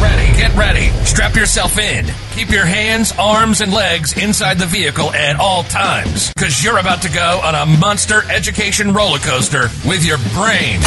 Ready, get ready. Strap yourself in. Keep your hands, arms, and legs inside the vehicle at all times, because you're about to go on a monster education roller coaster with your brain.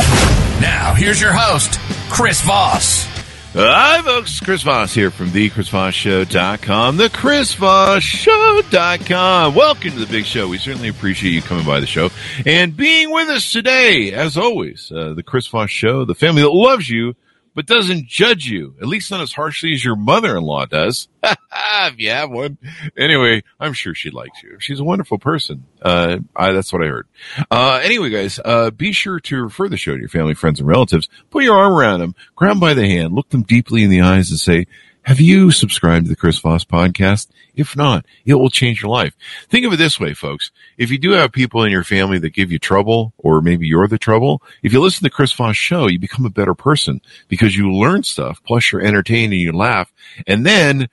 Now, here's your host, Chris Voss. Hi, folks. Chris Voss here from the ChrisVossShow.com, the ChrisVossShow.com. Welcome to the big show. We certainly appreciate you coming by the show and being with us today. As always, uh, the Chris Voss Show, the family that loves you but doesn't judge you, at least not as harshly as your mother-in-law does. if you have one. Anyway, I'm sure she likes you. She's a wonderful person. Uh, I, that's what I heard. Uh, anyway, guys, uh, be sure to refer the show to your family, friends, and relatives. Put your arm around them, grab them by the hand, look them deeply in the eyes and say, have you subscribed to the Chris Voss podcast? If not, it will change your life. Think of it this way, folks. If you do have people in your family that give you trouble, or maybe you're the trouble, if you listen to Chris Voss show, you become a better person because you learn stuff, plus you're entertained and you laugh. And then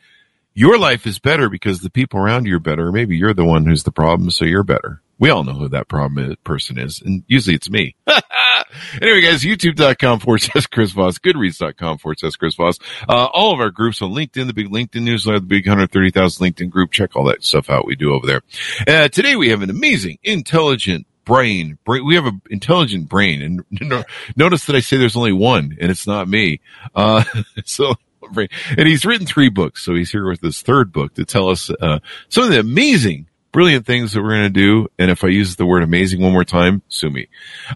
your life is better because the people around you are better. Maybe you're the one who's the problem, so you're better. We all know who that problem person is, and usually it's me. anyway, guys, youtube.com forward slash Chris Voss, goodreads.com forward slash Chris Voss. Uh, all of our groups on LinkedIn, the big LinkedIn newsletter, the big 130,000 LinkedIn group. Check all that stuff out we do over there. Uh, today we have an amazing, intelligent, brain. brain. We have an intelligent brain, and notice that I say there's only one, and it's not me. Uh, so. And he's written three books, so he's here with his third book to tell us uh, some of the amazing brilliant things that we're going to do. And if I use the word amazing one more time, sue me.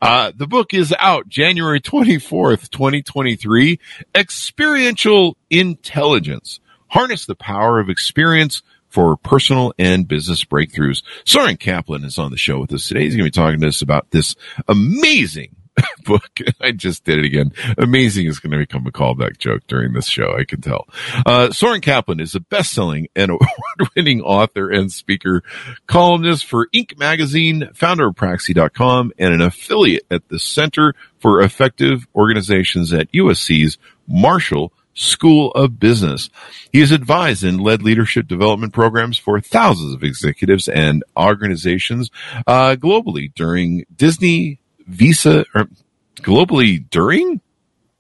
Uh, the book is out January 24th, 2023. Experiential Intelligence. Harness the power of experience for personal and business breakthroughs. Soren Kaplan is on the show with us today. He's going to be talking to us about this amazing book. I just did it again. Amazing is going to become a callback joke during this show. I can tell. Uh, Soren Kaplan is a best-selling and award-winning author and speaker, columnist for Inc. magazine, founder of Praxie.com, and an affiliate at the Center for Effective Organizations at USC's Marshall School of Business. He has advised and led leadership development programs for thousands of executives and organizations uh, globally during Disney Visa or globally during?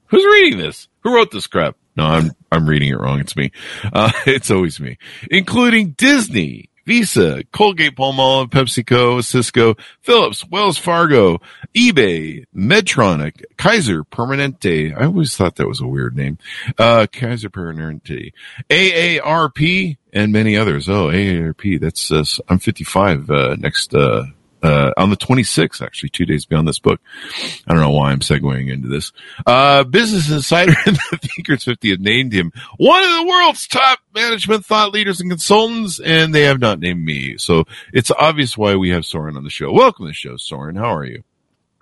Who's reading this? Who wrote this crap? No, I'm I'm reading it wrong. It's me. Uh, it's always me, including Disney, Visa, Colgate Palmolive, PepsiCo, Cisco, Philips, Wells Fargo, eBay, Medtronic, Kaiser Permanente. I always thought that was a weird name. Uh, Kaiser Permanente, AARP, and many others. Oh, AARP. That's uh, I'm 55 uh, next uh, on the 26th, actually, two days beyond this book. I don't know why I'm segueing into this. Uh, Business Insider and the Thinkers 50 have named him one of the world's top management thought leaders and consultants, and they have not named me. So it's obvious why we have Soren on the show. Welcome to the show, Soren. How are you?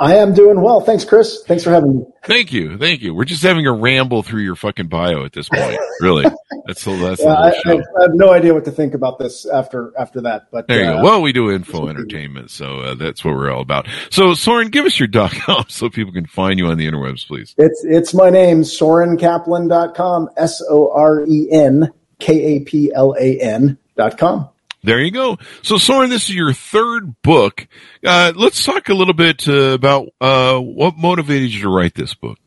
I am doing well. Thanks, Chris. Thanks for having me. Thank you. Thank you. We're just having a ramble through your fucking bio at this point. Really. That's the, that's yeah, I, I, have no idea what to think about this after, after that, but there you uh, go. Well, we do info entertainment. So uh, that's what we're all about. So Soren, give us your dot com so people can find you on the interwebs, please. It's, it's my name, SorenKaplan.com, S-O-R-E-N K-A-P-L-A-N dot com. There you go. So, Soren, this is your third book. Uh, let's talk a little bit uh, about uh, what motivated you to write this book.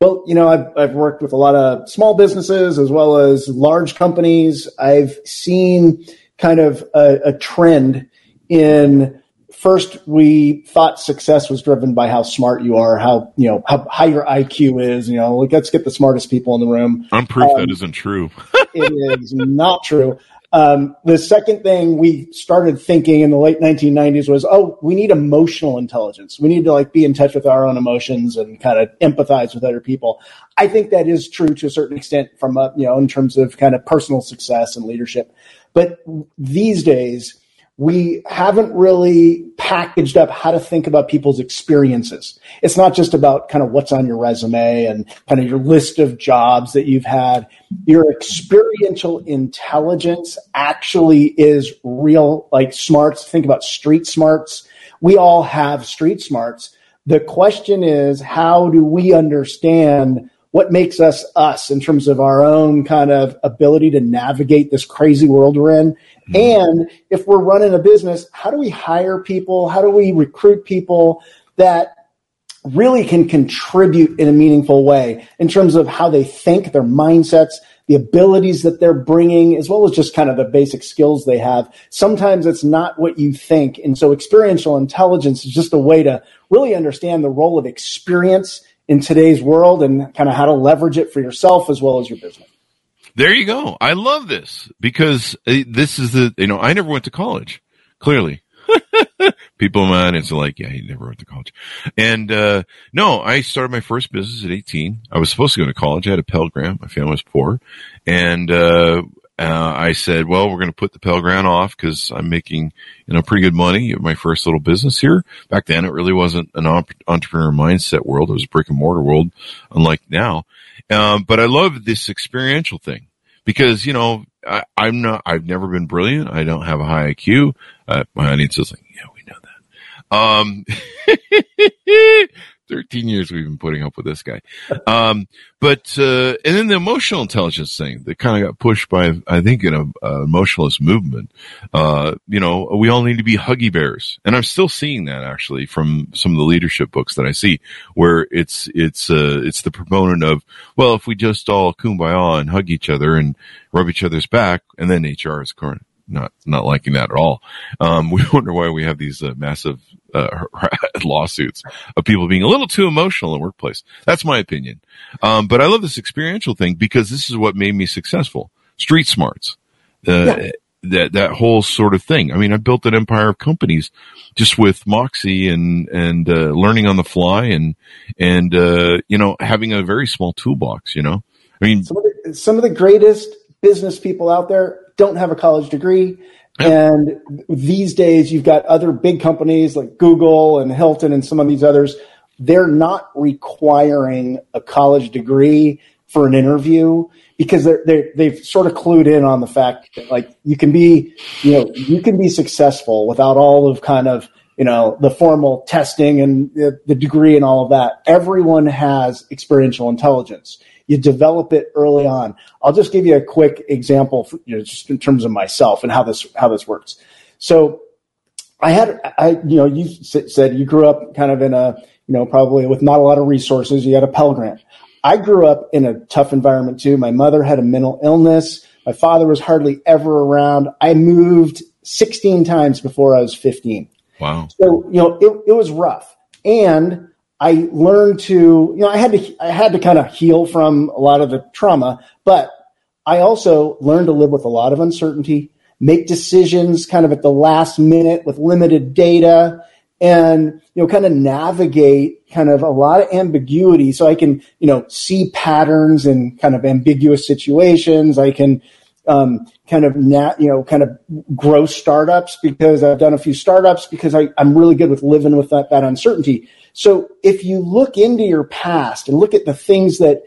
Well, you know, I've, I've worked with a lot of small businesses as well as large companies. I've seen kind of a, a trend in first we thought success was driven by how smart you are, how you know how high your IQ is. You know, like let's get the smartest people in the room. I'm proof um, that isn't true. it is not true. Um, the second thing we started thinking in the late 1990s was, oh, we need emotional intelligence. We need to like be in touch with our own emotions and kind of empathize with other people. I think that is true to a certain extent from, you know, in terms of kind of personal success and leadership. But these days, we haven't really packaged up how to think about people's experiences. It's not just about kind of what's on your resume and kind of your list of jobs that you've had. Your experiential intelligence actually is real, like smarts. Think about street smarts we all have street smarts. The question is, how do we understand what makes us us in terms of our own kind of ability to navigate this crazy world we're in? Mm-hmm. And if we're running a business, how do we hire people? How do we recruit people that really can contribute in a meaningful way in terms of how they think, their mindsets, the abilities that they're bringing, as well as just kind of the basic skills they have. Sometimes it's not what you think. And so experiential intelligence is just a way to really understand the role of experience in today's world and kind of how to leverage it for yourself as well as your business. There you go. I love this because uh, this is the, you know, I never went to college, clearly. People in my audience are like, yeah, he never went to college. And, uh, no, I started my first business at 18. I was supposed to go to college. I had a Pell Grant. My family was poor. And, uh, uh, I said, well, we're going to put the Pell Grant off because I'm making, you know, pretty good money at my first little business here. Back then, it really wasn't an entrepreneur mindset world. It was a brick and mortar world, unlike now. Um, but I love this experiential thing because, you know, I, am not, I've never been brilliant. I don't have a high IQ. Uh, my audience is like, yeah, we know that. Um, 13 years we've been putting up with this guy. Um, but, uh, and then the emotional intelligence thing that kind of got pushed by, I think, in a, a emotionalist movement. Uh, you know, we all need to be huggy bears. And I'm still seeing that actually from some of the leadership books that I see where it's, it's, uh, it's the proponent of, well, if we just all kumbaya and hug each other and rub each other's back and then HR is current not not liking that at all. Um, we wonder why we have these uh, massive uh, lawsuits of people being a little too emotional in the workplace. That's my opinion. Um, but I love this experiential thing because this is what made me successful. Street smarts. Uh, yeah. That that whole sort of thing. I mean, I built an empire of companies just with Moxie and and uh, learning on the fly and and uh, you know having a very small toolbox. You know, I mean, some of the, some of the greatest business people out there don't have a college degree. And these days, you've got other big companies like Google and Hilton and some of these others. They're not requiring a college degree for an interview because they're, they're, they've sort of clued in on the fact that like you can be, you know, you can be successful without all of kind of, you know, the formal testing and the, the degree and all of that. Everyone has experiential intelligence you develop it early on. I'll just give you a quick example, for, you know, just in terms of myself and how this how this works. So, I had I you know you said you grew up kind of in a you know probably with not a lot of resources. You had a Pell Grant. I grew up in a tough environment too. My mother had a mental illness. My father was hardly ever around. I moved 16 times before I was 15. Wow. So, you know, it, it was rough. And I learned to, you know, I had to, I had to kind of heal from a lot of the trauma, but I also learned to live with a lot of uncertainty, make decisions kind of at the last minute with limited data and, you know, kind of navigate kind of a lot of ambiguity. So I can, you know, see patterns in kind of ambiguous situations. I can, um, kind of nat, you know, kind of grow startups because I've done a few startups because I, I'm really good with living with that, that uncertainty. So if you look into your past and look at the things that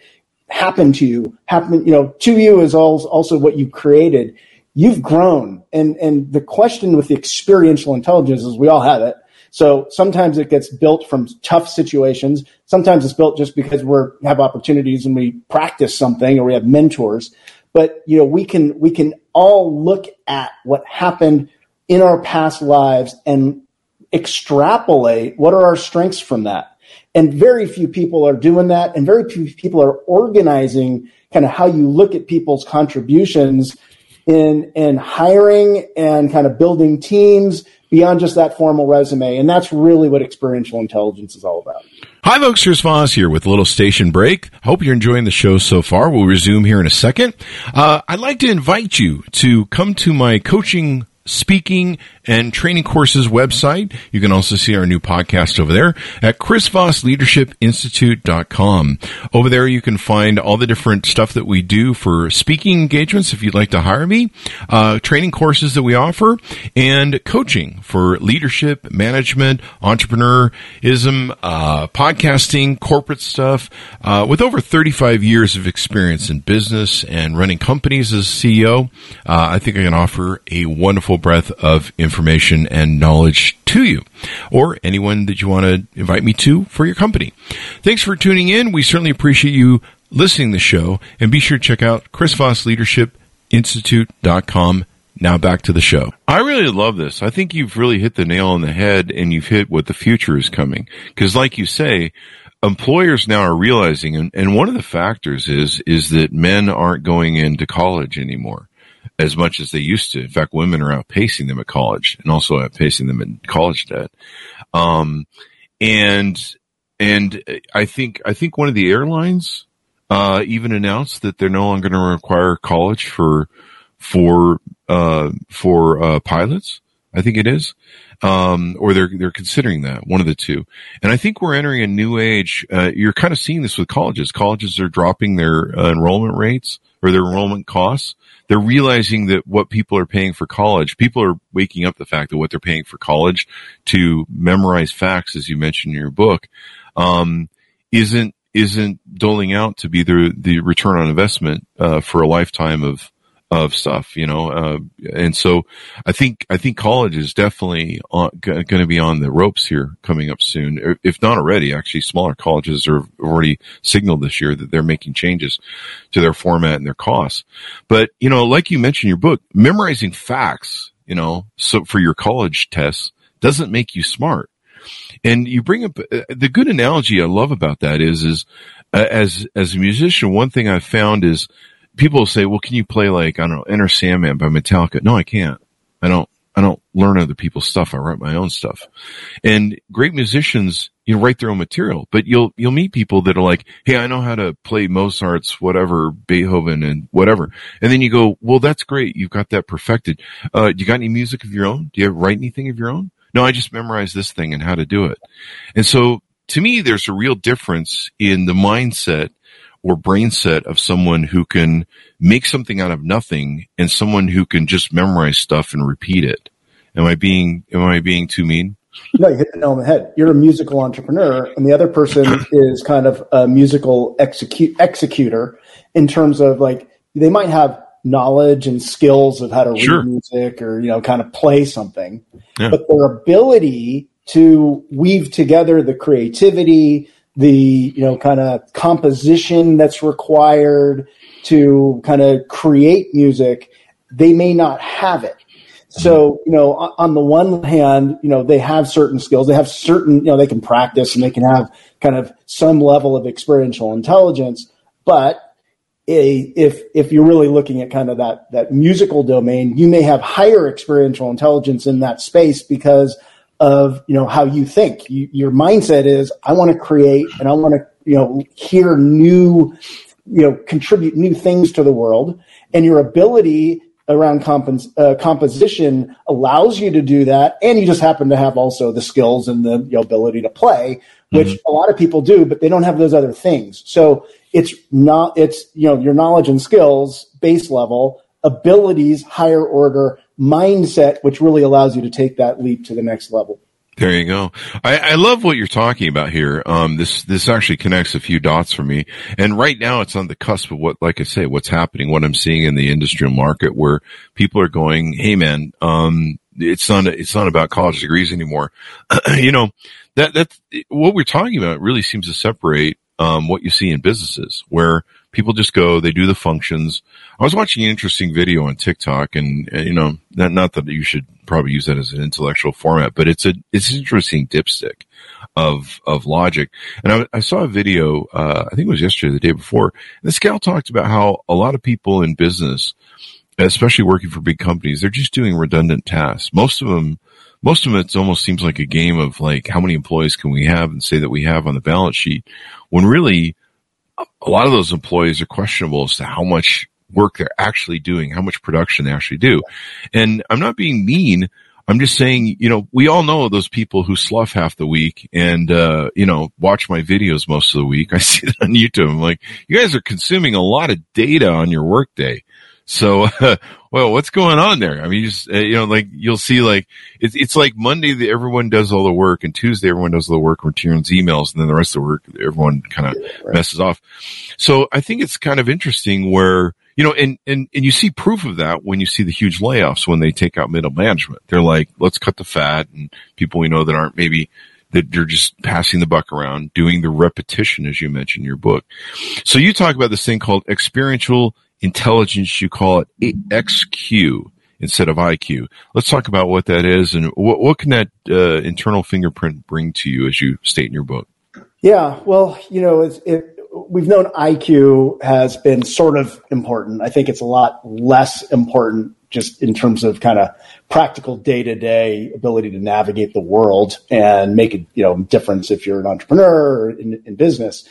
happened to you, happen, you know, to you is also what you created. You've grown. And, and the question with the experiential intelligence is we all have it. So sometimes it gets built from tough situations. Sometimes it's built just because we have opportunities and we practice something or we have mentors. But, you know, we can, we can all look at what happened in our past lives and extrapolate what are our strengths from that. And very few people are doing that. And very few people are organizing kind of how you look at people's contributions in, in hiring and kind of building teams beyond just that formal resume. And that's really what experiential intelligence is all about. Hi, folks. Chris Voss here with a little station break. Hope you're enjoying the show so far. We'll resume here in a second. Uh, I'd like to invite you to come to my coaching speaking and training courses website. You can also see our new podcast over there at chrisvossleadershipinstitute.com. Over there, you can find all the different stuff that we do for speaking engagements if you'd like to hire me, uh, training courses that we offer, and coaching for leadership, management, entrepreneurism, uh, podcasting, corporate stuff. Uh, with over 35 years of experience in business and running companies as CEO, uh, I think I can offer a wonderful breadth of information information and knowledge to you or anyone that you want to invite me to for your company. Thanks for tuning in. We certainly appreciate you listening to the show and be sure to check out Chris Voss Leadership Institute.com. Now back to the show. I really love this. I think you've really hit the nail on the head and you've hit what the future is coming. Cause like you say, employers now are realizing, and, and one of the factors is, is that men aren't going into college anymore as much as they used to. In fact, women are outpacing them at college and also outpacing them in college debt. Um, and, and I think, I think one of the airlines, uh, even announced that they're no longer going to require college for, for, uh, for, uh, pilots. I think it is. Um, or they're, they're considering that one of the two. And I think we're entering a new age. Uh, you're kind of seeing this with colleges. Colleges are dropping their uh, enrollment rates or their enrollment costs they're realizing that what people are paying for college, people are waking up the fact that what they're paying for college to memorize facts, as you mentioned in your book, um, isn't isn't doling out to be the the return on investment uh, for a lifetime of of stuff, you know. Uh, and so I think, I think college is definitely going to be on the ropes here coming up soon. If not already, actually smaller colleges are already signaled this year that they're making changes to their format and their costs. But, you know, like you mentioned in your book, memorizing facts, you know, so for your college tests doesn't make you smart. And you bring up uh, the good analogy I love about that is, is uh, as, as a musician, one thing I've found is people say, well, can you play like, I don't know, Enter Sandman by Metallica? No, I can't. I don't, I don't learn other people's stuff. I write my own stuff. And great musicians, you know, write their own material, but you'll, you'll meet people that are like, Hey, I know how to play Mozart's whatever, Beethoven and whatever. And then you go, well, that's great. You've got that perfected. Uh, you got any music of your own? Do you write anything of your own? No, I just memorized this thing and how to do it. And so to me, there's a real difference in the mindset or brain set of someone who can make something out of nothing and someone who can just memorize stuff and repeat it. Am I being am I being too mean? No, you hit the nail on the head. You're a musical entrepreneur, and the other person is kind of a musical execute executor in terms of like they might have knowledge and skills of how to sure. read music or you know kind of play something, yeah. but their ability to weave together the creativity, the you know kind of composition that's required to kind of create music they may not have it. So you know on the one hand you know they have certain skills they have certain you know they can practice and they can have kind of some level of experiential intelligence but a, if if you're really looking at kind of that that musical domain you may have higher experiential intelligence in that space because of you know how you think. You, your mindset is I want to create and I want to you know hear new you know contribute new things to the world, and your ability around compos- uh, composition allows you to do that, and you just happen to have also the skills and the you know, ability to play, which mm-hmm. a lot of people do, but they don't have those other things. So it's not it's you know your knowledge and skills base level abilities higher order mindset, which really allows you to take that leap to the next level. There you go. I, I love what you're talking about here. Um, this, this actually connects a few dots for me. And right now it's on the cusp of what, like I say, what's happening, what I'm seeing in the industrial market where people are going, Hey man, um, it's not, it's not about college degrees anymore. you know, that, that's what we're talking about really seems to separate, um, what you see in businesses where people just go, they do the functions. I was watching an interesting video on TikTok and, and you know, not, not that you should probably use that as an intellectual format, but it's a, it's an interesting dipstick of, of logic. And I, I saw a video, uh, I think it was yesterday, the day before. This gal talked about how a lot of people in business, especially working for big companies, they're just doing redundant tasks. Most of them, most of it almost seems like a game of like, how many employees can we have and say that we have on the balance sheet when really a lot of those employees are questionable as to how much work they're actually doing, how much production they actually do. And I'm not being mean. I'm just saying, you know, we all know those people who slough half the week and, uh, you know, watch my videos most of the week. I see it on YouTube. I'm like, you guys are consuming a lot of data on your workday. So, uh, well, what's going on there? I mean, you just, uh, you know, like you'll see like, it's, it's like Monday that everyone does all the work and Tuesday everyone does all the work, returns emails and then the rest of the work, everyone kind of right. messes off. So I think it's kind of interesting where you know, and, and, and you see proof of that when you see the huge layoffs when they take out middle management. They're like, let's cut the fat and people we know that aren't maybe that you're just passing the buck around, doing the repetition, as you mentioned in your book. So you talk about this thing called experiential intelligence. You call it XQ instead of IQ. Let's talk about what that is and what, what can that uh, internal fingerprint bring to you as you state in your book? Yeah, well, you know, it, we've known IQ has been sort of important. I think it's a lot less important just in terms of kind of practical day to day ability to navigate the world and make a you know difference if you're an entrepreneur or in, in business.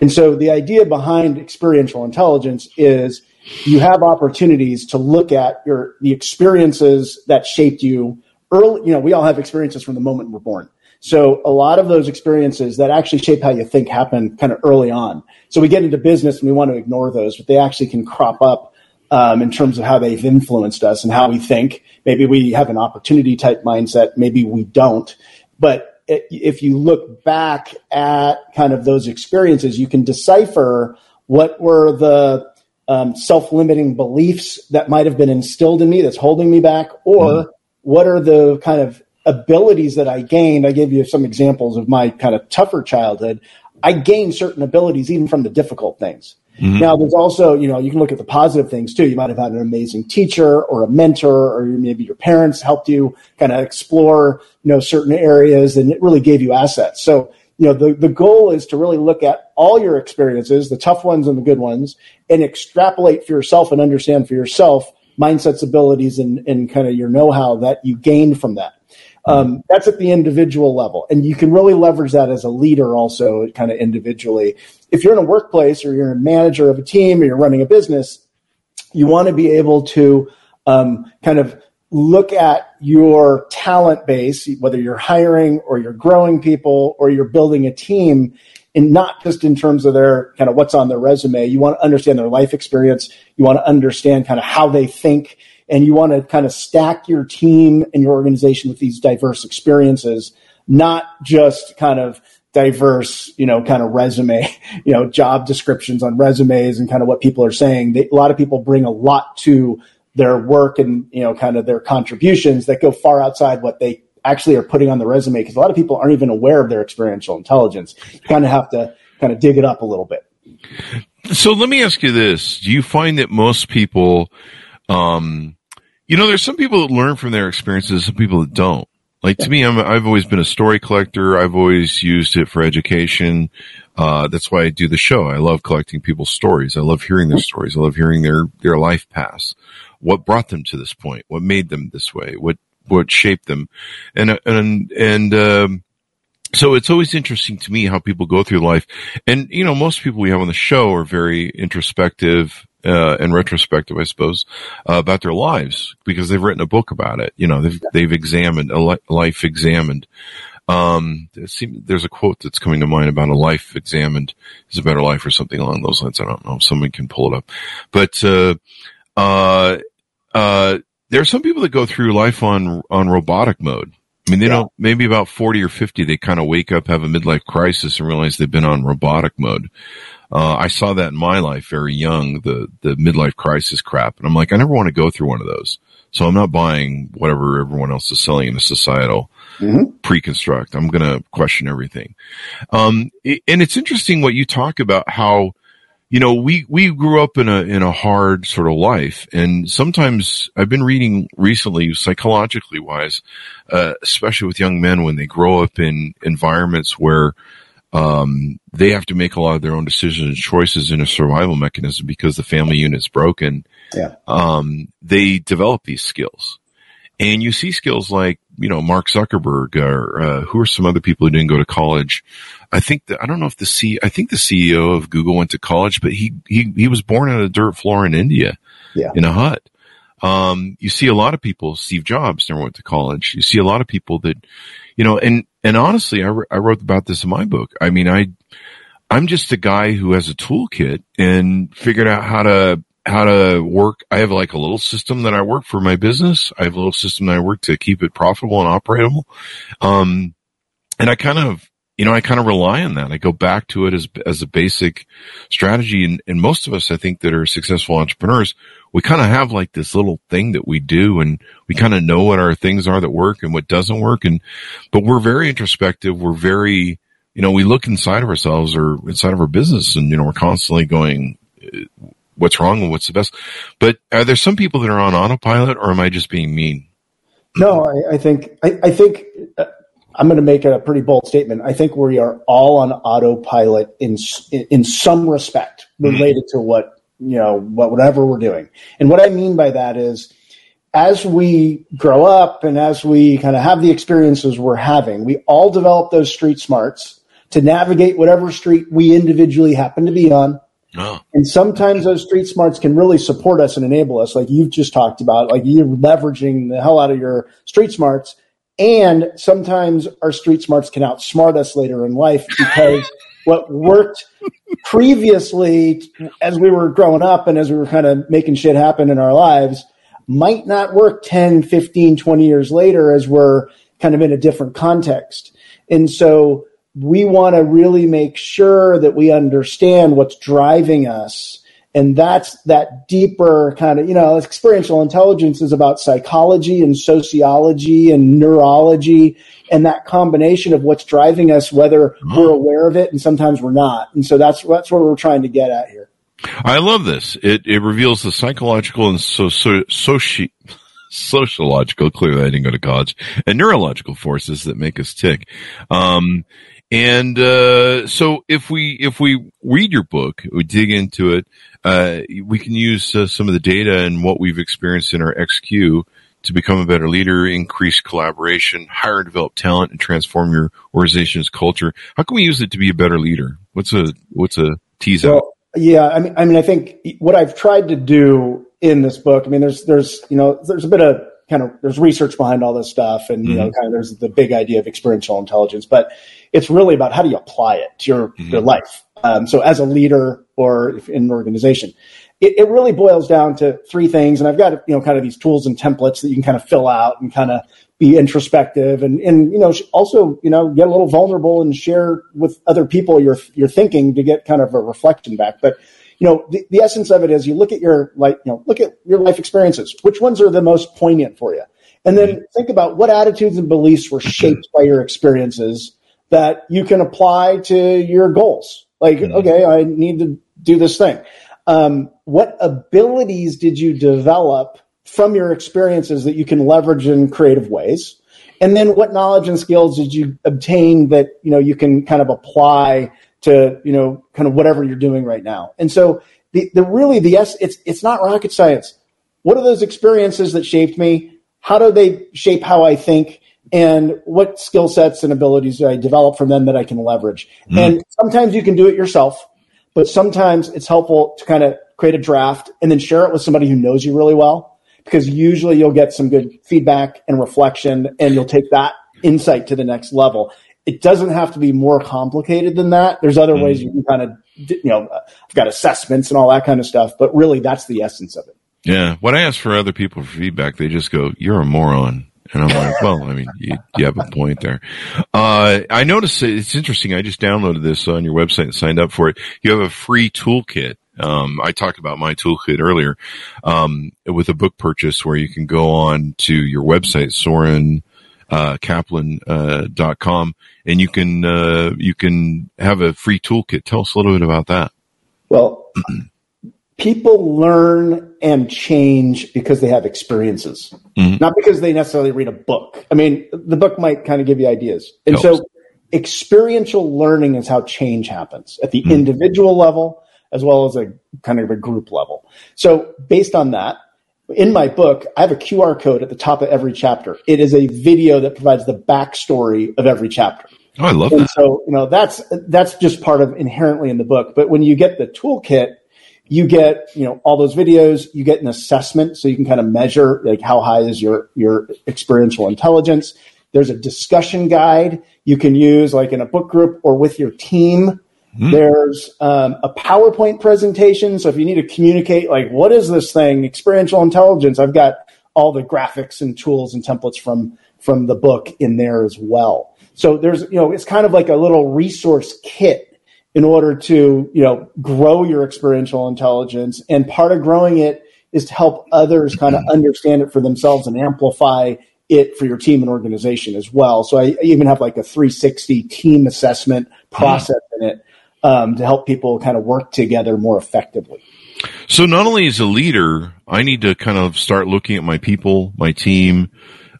And so the idea behind experiential intelligence is you have opportunities to look at your the experiences that shaped you early. You know, we all have experiences from the moment we're born. So a lot of those experiences that actually shape how you think happen kind of early on. So we get into business and we want to ignore those, but they actually can crop up um, in terms of how they've influenced us and how we think. Maybe we have an opportunity type mindset. Maybe we don't. But if you look back at kind of those experiences, you can decipher what were the um, self-limiting beliefs that might have been instilled in me that's holding me back, or mm. what are the kind of abilities that I gained. I gave you some examples of my kind of tougher childhood. I gained certain abilities even from the difficult things. Mm-hmm. Now, there's also, you know, you can look at the positive things too. You might have had an amazing teacher or a mentor, or maybe your parents helped you kind of explore, you know, certain areas and it really gave you assets. So, you know, the, the goal is to really look at all your experiences, the tough ones and the good ones, and extrapolate for yourself and understand for yourself mindsets, abilities, and, and kind of your know how that you gained from that. Um, that's at the individual level. And you can really leverage that as a leader also kind of individually. If you're in a workplace or you're a manager of a team or you're running a business, you want to be able to um, kind of look at your talent base, whether you're hiring or you're growing people or you're building a team, and not just in terms of their kind of what's on their resume. You want to understand their life experience. You want to understand kind of how they think and you want to kind of stack your team and your organization with these diverse experiences, not just kind of diverse, you know, kind of resume, you know, job descriptions on resumes and kind of what people are saying. They, a lot of people bring a lot to their work and, you know, kind of their contributions that go far outside what they actually are putting on the resume because a lot of people aren't even aware of their experiential intelligence. You kind of have to kind of dig it up a little bit. So let me ask you this. Do you find that most people, um, you know, there's some people that learn from their experiences, some people that don't. Like to me, I'm, I've always been a story collector. I've always used it for education. Uh, that's why I do the show. I love collecting people's stories. I love hearing their stories. I love hearing their, their life paths. What brought them to this point? What made them this way? What, what shaped them? And, and, and, um, so it's always interesting to me how people go through life. And, you know, most people we have on the show are very introspective, uh, and retrospective, I suppose, uh, about their lives because they've written a book about it. You know, they've, they've examined a li- life examined. Um, there's a quote that's coming to mind about a life examined is a better life or something along those lines. I don't know. Someone can pull it up, but, uh, uh, uh, there are some people that go through life on, on robotic mode. I mean, they yeah. don't, maybe about 40 or 50, they kind of wake up, have a midlife crisis and realize they've been on robotic mode. Uh, I saw that in my life very young, the, the midlife crisis crap. And I'm like, I never want to go through one of those. So I'm not buying whatever everyone else is selling in a societal mm-hmm. pre-construct. I'm going to question everything. Um, it, and it's interesting what you talk about how, you know, we, we grew up in a, in a hard sort of life. And sometimes I've been reading recently, psychologically wise, uh, especially with young men when they grow up in environments where, um, they have to make a lot of their own decisions and choices in a survival mechanism because the family unit's broken. Yeah. Um, they develop these skills. And you see skills like, you know, Mark Zuckerberg or, uh, who are some other people who didn't go to college. I think that, I don't know if the C, I think the CEO of Google went to college, but he, he, he was born on a dirt floor in India yeah. in a hut. Um, you see a lot of people, Steve Jobs never went to college. You see a lot of people that, you know, and, and honestly, I, I wrote about this in my book. I mean, I, I'm just a guy who has a toolkit and figured out how to, how to work. I have like a little system that I work for my business. I have a little system that I work to keep it profitable and operable. Um, and I kind of you know, I kind of rely on that. I go back to it as, as a basic strategy. And, and most of us, I think that are successful entrepreneurs, we kind of have like this little thing that we do and we kind of know what our things are that work and what doesn't work. And, but we're very introspective. We're very, you know, we look inside of ourselves or inside of our business and, you know, we're constantly going, what's wrong and what's the best. But are there some people that are on autopilot or am I just being mean? No, I, I think, I, I think, uh, I'm going to make a pretty bold statement. I think we are all on autopilot in in some respect related mm-hmm. to what you know what whatever we're doing. And what I mean by that is as we grow up and as we kind of have the experiences we're having, we all develop those street smarts to navigate whatever street we individually happen to be on. Oh. And sometimes those street smarts can really support us and enable us, like you've just talked about, like you're leveraging the hell out of your street smarts and sometimes our street smarts can outsmart us later in life because what worked previously as we were growing up and as we were kind of making shit happen in our lives might not work 10, 15, 20 years later as we're kind of in a different context. And so we want to really make sure that we understand what's driving us and that's that deeper kind of, you know, experiential intelligence is about psychology and sociology and neurology and that combination of what's driving us, whether mm-hmm. we're aware of it and sometimes we're not. And so that's, that's what we're trying to get at here. I love this. It, it reveals the psychological and so, so, soci, sociological, clearly I didn't go to college, and neurological forces that make us tick. Um, and uh, so if we if we read your book, we dig into it, uh, we can use uh, some of the data and what we've experienced in our XQ to become a better leader, increase collaboration, hire and develop talent, and transform your organization's culture. How can we use it to be a better leader? What's a what's a tease well, out? Yeah, I mean, I mean, I think what I've tried to do in this book. I mean, there's there's you know there's a bit of kind of there's research behind all this stuff, and you mm-hmm. know, kind of there's the big idea of experiential intelligence, but it's really about how do you apply it to your mm-hmm. your life. Um, so as a leader or in an organization, it, it, really boils down to three things. And I've got you know kind of these tools and templates that you can kind of fill out and kind of be introspective and and you know also you know get a little vulnerable and share with other people your your thinking to get kind of a reflection back. But you know, the, the essence of it is you look at your like, you know, look at your life experiences. Which ones are the most poignant for you? And then mm-hmm. think about what attitudes and beliefs were shaped by your experiences that you can apply to your goals. Like, mm-hmm. okay, I need to do this thing. Um, what abilities did you develop from your experiences that you can leverage in creative ways? And then what knowledge and skills did you obtain that, you know, you can kind of apply to you know kind of whatever you're doing right now. And so the the really the yes it's it's not rocket science. What are those experiences that shaped me? How do they shape how I think? And what skill sets and abilities do I develop from them that I can leverage? Mm. And sometimes you can do it yourself, but sometimes it's helpful to kind of create a draft and then share it with somebody who knows you really well because usually you'll get some good feedback and reflection and you'll take that insight to the next level it doesn't have to be more complicated than that. There's other mm. ways you can kind of, you know, I've got assessments and all that kind of stuff, but really that's the essence of it. Yeah. When I ask for other people for feedback, they just go, you're a moron. And I'm like, well, I mean, you, you have a point there. Uh, I noticed it's interesting. I just downloaded this on your website and signed up for it. You have a free toolkit. Um, I talked about my toolkit earlier, um, with a book purchase where you can go on to your website, Soren, uh, kaplan.com, uh, and you can, uh, you can have a free toolkit. Tell us a little bit about that. Well, people learn and change because they have experiences, mm-hmm. not because they necessarily read a book. I mean, the book might kind of give you ideas. And Helps. so experiential learning is how change happens at the mm-hmm. individual level as well as a kind of a group level. So based on that, in my book, I have a QR code at the top of every chapter. It is a video that provides the backstory of every chapter. Oh, I love it. and that. So, you know, that's, that's just part of inherently in the book. But when you get the toolkit, you get, you know, all those videos, you get an assessment so you can kind of measure like how high is your, your experiential intelligence. There's a discussion guide you can use like in a book group or with your team Mm. There's um, a PowerPoint presentation. So if you need to communicate, like, what is this thing? Experiential intelligence. I've got all the graphics and tools and templates from from the book in there as well. So there's, you know, it's kind of like a little resource kit in order to, you know, grow your experiential intelligence. And part of growing it is to help others kind of understand it for themselves and amplify it for your team and organization as well. So I even have like a 360 team assessment process mm. in it um, to help people kind of work together more effectively. So not only as a leader, I need to kind of start looking at my people, my team,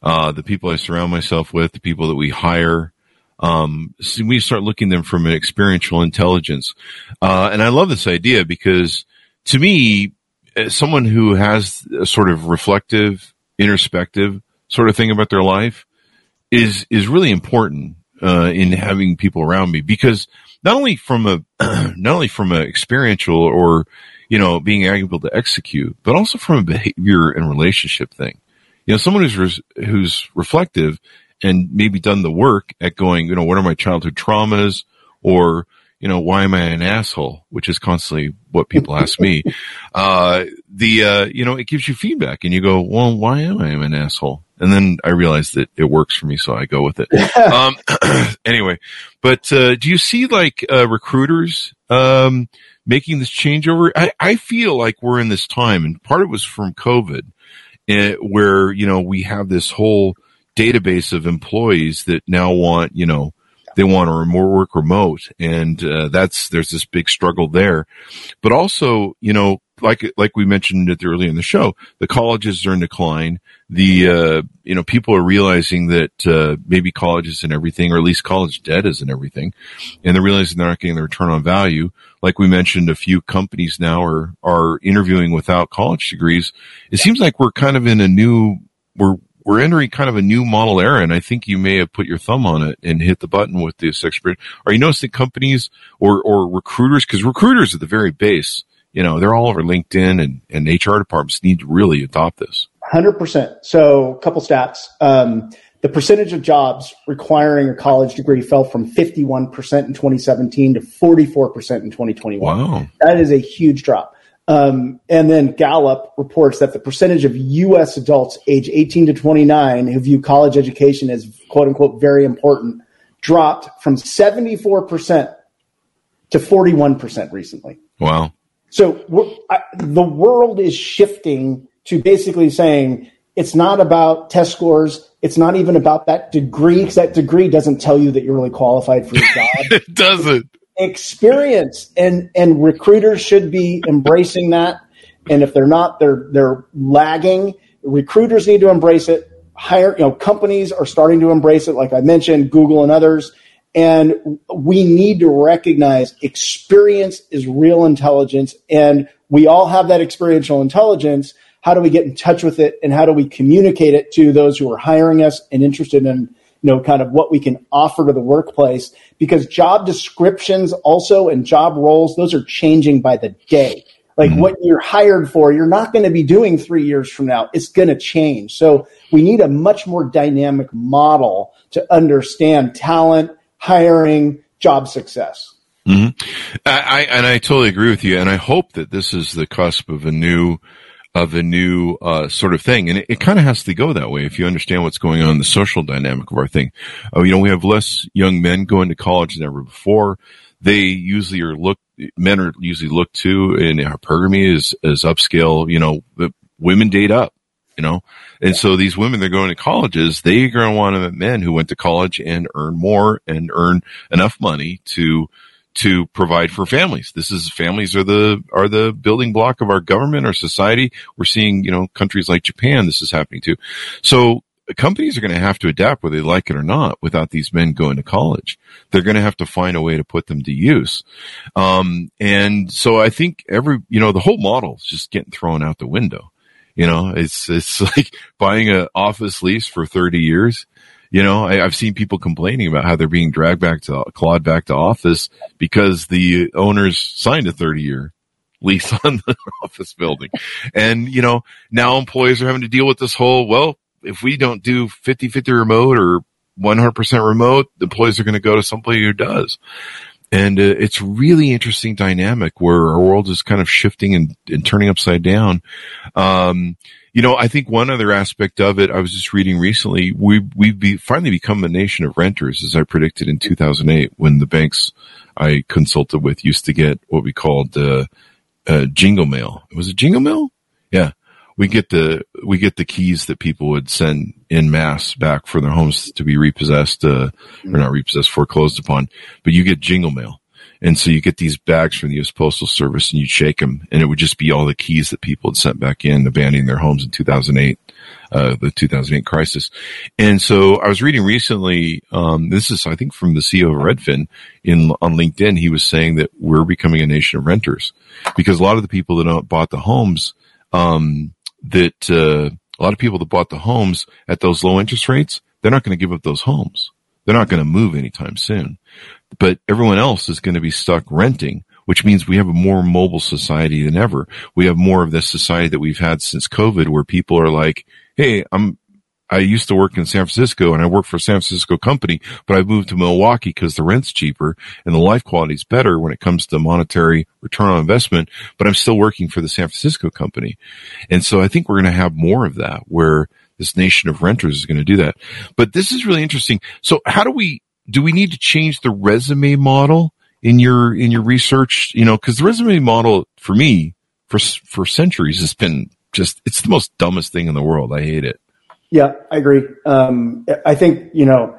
uh, the people I surround myself with, the people that we hire. Um, so we start looking them from an experiential intelligence. Uh, and I love this idea because to me, someone who has a sort of reflective, introspective sort of thing about their life is, is really important, uh, in having people around me because not only from a, not only from an experiential or, you know, being able to execute, but also from a behavior and relationship thing you know, someone who's, res- who's reflective and maybe done the work at going, you know, what are my childhood traumas or, you know, why am I an asshole? Which is constantly what people ask me. Uh, the, uh, you know, it gives you feedback and you go, well, why am I an asshole? And then I realize that it works for me, so I go with it. um, anyway, but, uh, do you see like, uh, recruiters, um, making this changeover? I, I feel like we're in this time and part of it was from COVID it, where, you know, we have this whole database of employees that now want, you know, they want to more work remote. And, uh, that's, there's this big struggle there. But also, you know, like, like we mentioned it earlier in the show, the colleges are in decline. The, uh, you know, people are realizing that, uh, maybe college isn't everything, or at least college debt isn't everything. And they're realizing they're not getting the return on value like we mentioned, a few companies now are, are interviewing without college degrees. It seems like we're kind of in a new, we're, we're entering kind of a new model era, and I think you may have put your thumb on it and hit the button with this experience. Are you noticing companies or, or recruiters? Because recruiters at the very base, you know, they're all over LinkedIn and, and HR departments need to really adopt this. 100%. So a couple stats. Um, the percentage of jobs requiring a college degree fell from 51% in 2017 to 44% in 2021. Wow. That is a huge drop. Um, and then Gallup reports that the percentage of U.S. adults age 18 to 29 who view college education as quote unquote very important dropped from 74% to 41% recently. Wow. So I, the world is shifting to basically saying it's not about test scores. It's not even about that degree because that degree doesn't tell you that you're really qualified for your job. it doesn't. Experience and and recruiters should be embracing that. And if they're not, they're they're lagging. Recruiters need to embrace it. Hire, you know, companies are starting to embrace it, like I mentioned, Google and others. And we need to recognize experience is real intelligence, and we all have that experiential intelligence. How do we get in touch with it and how do we communicate it to those who are hiring us and interested in you know kind of what we can offer to the workplace? Because job descriptions also and job roles those are changing by the day. Like mm-hmm. what you're hired for you're not going to be doing 3 years from now. It's going to change. So we need a much more dynamic model to understand talent hiring job success mm-hmm. I, I, and I totally agree with you and I hope that this is the cusp of a new of a new uh, sort of thing. And it, it kind of has to go that way if you understand what's going on in the social dynamic of our thing. Uh, you know, we have less young men going to college than ever before. They usually are looked, men are usually looked to in hypergamy as, as upscale, you know, women date up, you know? And so these women, they're going to colleges, they're going to want men who went to college and earn more and earn enough money to, to provide for families. This is families are the are the building block of our government, our society. We're seeing, you know, countries like Japan this is happening too. So companies are going to have to adapt whether they like it or not without these men going to college. They're going to have to find a way to put them to use. Um, and so I think every, you know, the whole model is just getting thrown out the window. You know, it's, it's like buying an office lease for 30 years you know, I, have seen people complaining about how they're being dragged back to clawed back to office because the owners signed a 30 year lease on the office building. And, you know, now employees are having to deal with this whole, well, if we don't do 50 50 remote or 100% remote, the employees are going to go to somebody who does. And uh, it's really interesting dynamic where our world is kind of shifting and, and turning upside down. Um, You know, I think one other aspect of it, I was just reading recently, we, we've be, finally become a nation of renters, as I predicted in 2008, when the banks I consulted with used to get what we called, uh, uh, jingle mail. Was it jingle mail? Yeah. We get the, we get the keys that people would send in mass back for their homes to be repossessed, uh, or not repossessed, foreclosed upon, but you get jingle mail. And so you get these bags from the U.S. Postal Service and you shake them and it would just be all the keys that people had sent back in, abandoning their homes in 2008, uh, the 2008 crisis. And so I was reading recently, um, this is, I think from the CEO of Redfin in, on LinkedIn, he was saying that we're becoming a nation of renters because a lot of the people that bought the homes, um, that, uh, a lot of people that bought the homes at those low interest rates, they're not going to give up those homes. They're not going to move anytime soon but everyone else is going to be stuck renting, which means we have a more mobile society than ever. We have more of this society that we've had since COVID where people are like, Hey, I'm, I used to work in San Francisco and I work for a San Francisco company, but I've moved to Milwaukee because the rent's cheaper and the life quality is better when it comes to monetary return on investment, but I'm still working for the San Francisco company. And so I think we're going to have more of that where this nation of renters is going to do that. But this is really interesting. So how do we, do we need to change the resume model in your in your research? You know, because the resume model for me for for centuries has been just it's the most dumbest thing in the world. I hate it. Yeah, I agree. Um, I think you know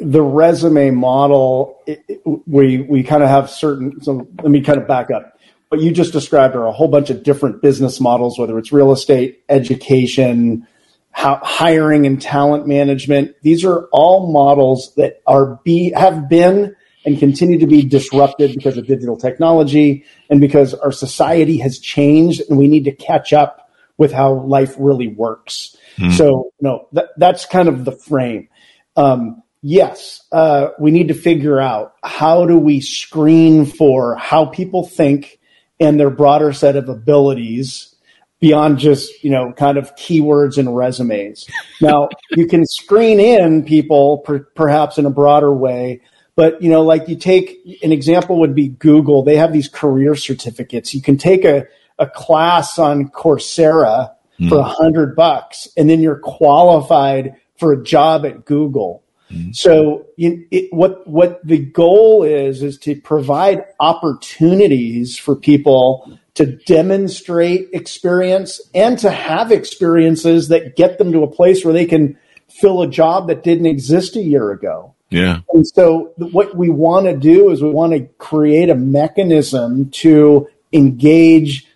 the resume model. It, it, we we kind of have certain. So let me kind of back up. What you just described are a whole bunch of different business models, whether it's real estate, education, how, hiring and talent management. These are all models that are be have been and continue to be disrupted because of digital technology and because our society has changed and we need to catch up with how life really works. Mm. So, no, that, that's kind of the frame. Um, yes, uh, we need to figure out how do we screen for how people think and their broader set of abilities beyond just you know kind of keywords and resumes. Now you can screen in people per, perhaps in a broader way, but you know like you take an example would be Google. They have these career certificates. You can take a a class on Coursera mm. for a hundred bucks, and then you're qualified for a job at Google. Mm. So, you, it, what what the goal is is to provide opportunities for people to demonstrate experience and to have experiences that get them to a place where they can fill a job that didn't exist a year ago. Yeah. And so what we want to do is we want to create a mechanism to engage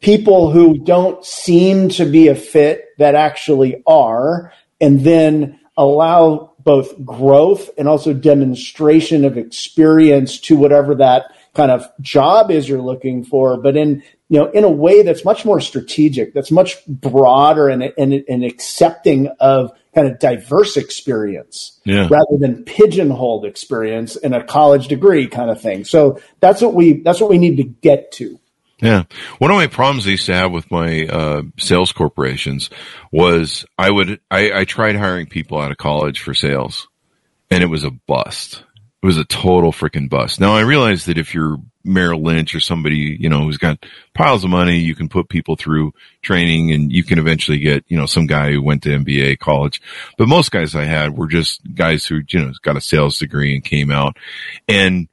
people who don't seem to be a fit that actually are and then allow both growth and also demonstration of experience to whatever that kind of job is you're looking for, but in you know in a way that's much more strategic, that's much broader and and, and accepting of kind of diverse experience yeah. rather than pigeonholed experience in a college degree kind of thing. So that's what we that's what we need to get to. Yeah. One of my problems I used to have with my uh, sales corporations was I would I, I tried hiring people out of college for sales and it was a bust it was a total freaking bust. Now I realize that if you're Merrill Lynch or somebody, you know, who's got piles of money, you can put people through training and you can eventually get, you know, some guy who went to MBA college. But most guys I had were just guys who, you know, got a sales degree and came out. And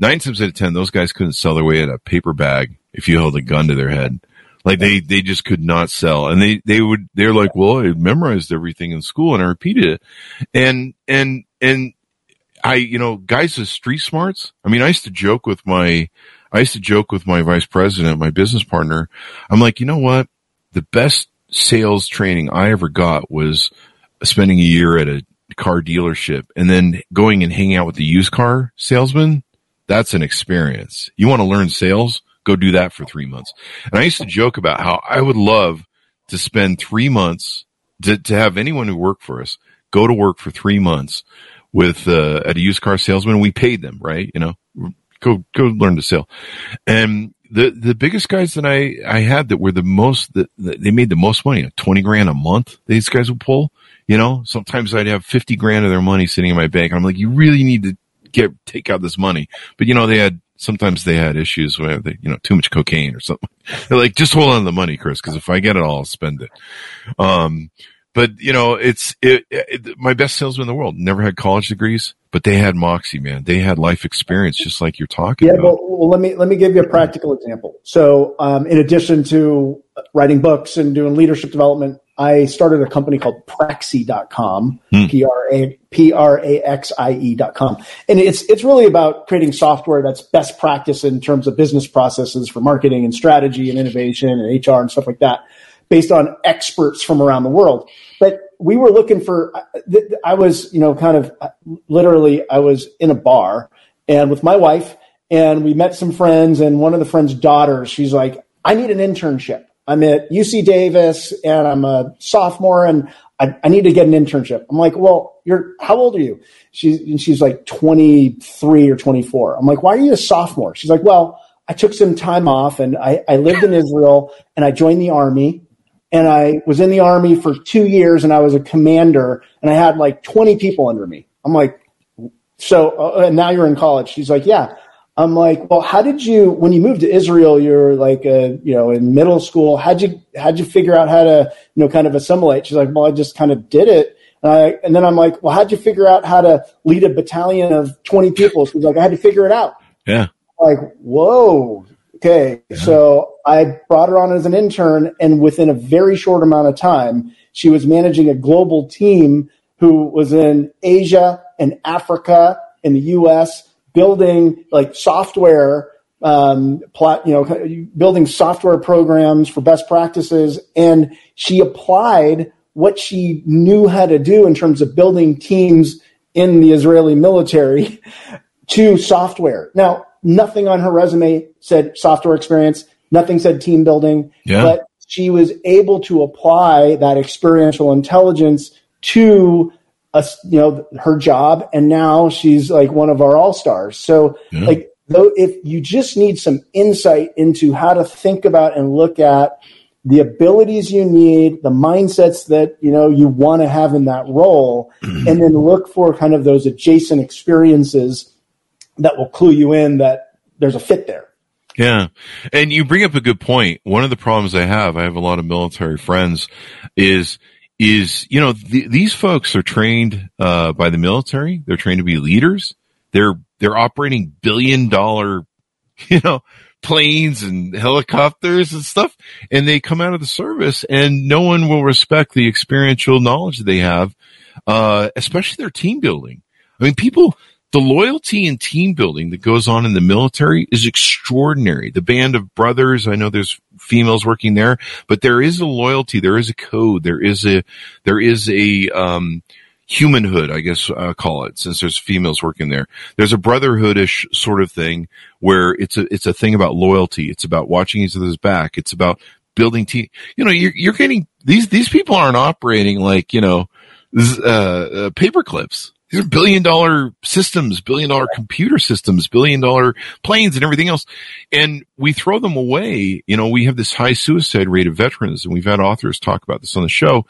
nine times out of 10, those guys couldn't sell their way in a paper bag if you held a gun to their head. Like they, they just could not sell. And they, they would, they're like, well, I memorized everything in school and I repeated it. And, and, and I, you know, guys with street smarts. I mean, I used to joke with my, I used to joke with my vice president, my business partner. I'm like, you know what? The best sales training I ever got was spending a year at a car dealership and then going and hanging out with the used car salesman. That's an experience. You want to learn sales? Go do that for three months. And I used to joke about how I would love to spend three months to, to have anyone who worked for us go to work for three months with uh, at a used car salesman. We paid them, right? You know, go go learn to sell. And the the biggest guys that I I had that were the most that, that they made the most money, twenty grand a month. These guys would pull. You know, sometimes I'd have fifty grand of their money sitting in my bank. I'm like, you really need to get take out this money. But you know, they had sometimes they had issues where they, you know, too much cocaine or something. They're like, just hold on to the money, Chris, because if I get it all, I'll spend it. Um, but you know, it's it, it, my best salesman in the world. Never had college degrees, but they had moxie, man. They had life experience, just like you're talking. Yeah, about. well, well, let me let me give you a practical example. So, um, in addition to writing books and doing leadership development, I started a company called Praxie.com, Hmm. P R A P R A X I E.com. And it's it's really about creating software that's best practice in terms of business processes for marketing and strategy and innovation and HR and stuff like that, based on experts from around the world. But we were looking for I was, you know, kind of literally I was in a bar and with my wife and we met some friends and one of the friends' daughters, she's like, I need an internship. I'm at UC Davis and I'm a sophomore and I, I, need to get an internship. I'm like, well, you're, how old are you? She's, she's like 23 or 24. I'm like, why are you a sophomore? She's like, well, I took some time off and I, I lived in Israel and I joined the army and I was in the army for two years and I was a commander and I had like 20 people under me. I'm like, so, uh, and now you're in college. She's like, yeah. I'm like, well, how did you, when you moved to Israel, you're like, uh, you know, in middle school, how'd you, how'd you figure out how to, you know, kind of assimilate? She's like, well, I just kind of did it. And, I, and then I'm like, well, how'd you figure out how to lead a battalion of 20 people? She's like, I had to figure it out. Yeah. Like, whoa. Okay. Yeah. So I brought her on as an intern and within a very short amount of time, she was managing a global team who was in Asia and Africa in the U.S building like software, um, plat, you know, building software programs for best practices. And she applied what she knew how to do in terms of building teams in the Israeli military to software. Now, nothing on her resume said software experience. Nothing said team building, yeah. but she was able to apply that experiential intelligence to you know her job and now she's like one of our all-stars so yeah. like though if you just need some insight into how to think about and look at the abilities you need the mindsets that you know you want to have in that role mm-hmm. and then look for kind of those adjacent experiences that will clue you in that there's a fit there yeah. And you bring up a good point. One of the problems I have, I have a lot of military friends, is is you know th- these folks are trained uh, by the military. They're trained to be leaders. They're they're operating billion dollar, you know, planes and helicopters and stuff, and they come out of the service, and no one will respect the experiential knowledge they have, uh, especially their team building. I mean, people. The loyalty and team building that goes on in the military is extraordinary. The band of brothers, I know there's females working there, but there is a loyalty, there is a code, there is a, there is a, um, humanhood, I guess, uh, call it, since there's females working there. There's a brotherhoodish sort of thing where it's a, it's a thing about loyalty. It's about watching each other's back. It's about building team. You know, you're, you're getting, these, these people aren't operating like, you know, uh, uh, paper clips. These are billion dollar systems, billion dollar computer systems, billion dollar planes and everything else. And we throw them away. You know, we have this high suicide rate of veterans and we've had authors talk about this on the show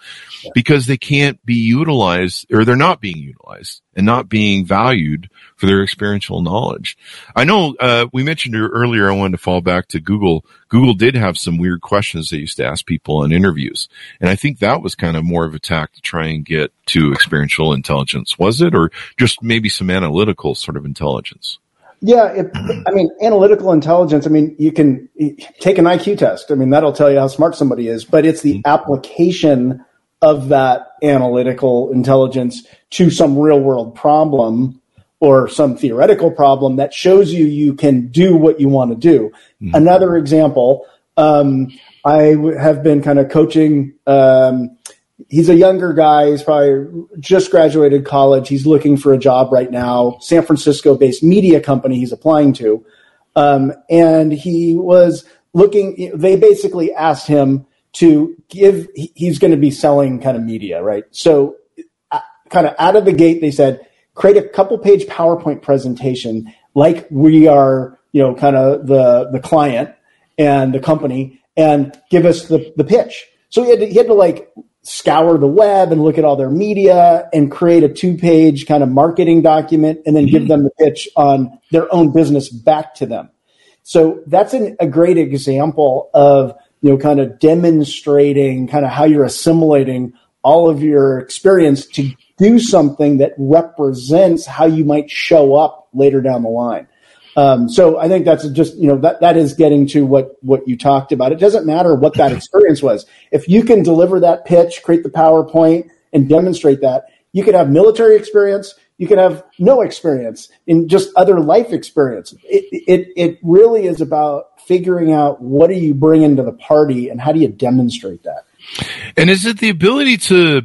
because they can't be utilized or they're not being utilized and not being valued for their experiential knowledge. I know, uh, we mentioned earlier, I wanted to fall back to Google. Google did have some weird questions they used to ask people in interviews. And I think that was kind of more of a tack to try and get to experiential intelligence. Was it? Or just maybe some analytical sort of intelligence? Yeah, it, I mean, analytical intelligence. I mean, you can take an IQ test. I mean, that'll tell you how smart somebody is. But it's the application of that analytical intelligence to some real world problem or some theoretical problem that shows you you can do what you want to do. Mm-hmm. Another example, um, I have been kind of coaching. Um, he's a younger guy. He's probably just graduated college. He's looking for a job right now. San Francisco based media company he's applying to. Um, and he was looking, they basically asked him to give, he's going to be selling kind of media, right? So uh, kind of out of the gate, they said, create a couple page PowerPoint presentation like we are, you know, kind of the, the client and the company and give us the, the pitch. So he had to, he had to like scour the web and look at all their media and create a two page kind of marketing document and then mm-hmm. give them the pitch on their own business back to them. So that's an, a great example of, you know, kind of demonstrating kind of how you're assimilating all of your experience to do something that represents how you might show up later down the line. Um, so I think that's just you know that that is getting to what what you talked about. It doesn't matter what that experience was. If you can deliver that pitch, create the PowerPoint, and demonstrate that, you can have military experience. You can have no experience in just other life experience. It, it it really is about figuring out what do you bring into the party and how do you demonstrate that. And is it the ability to,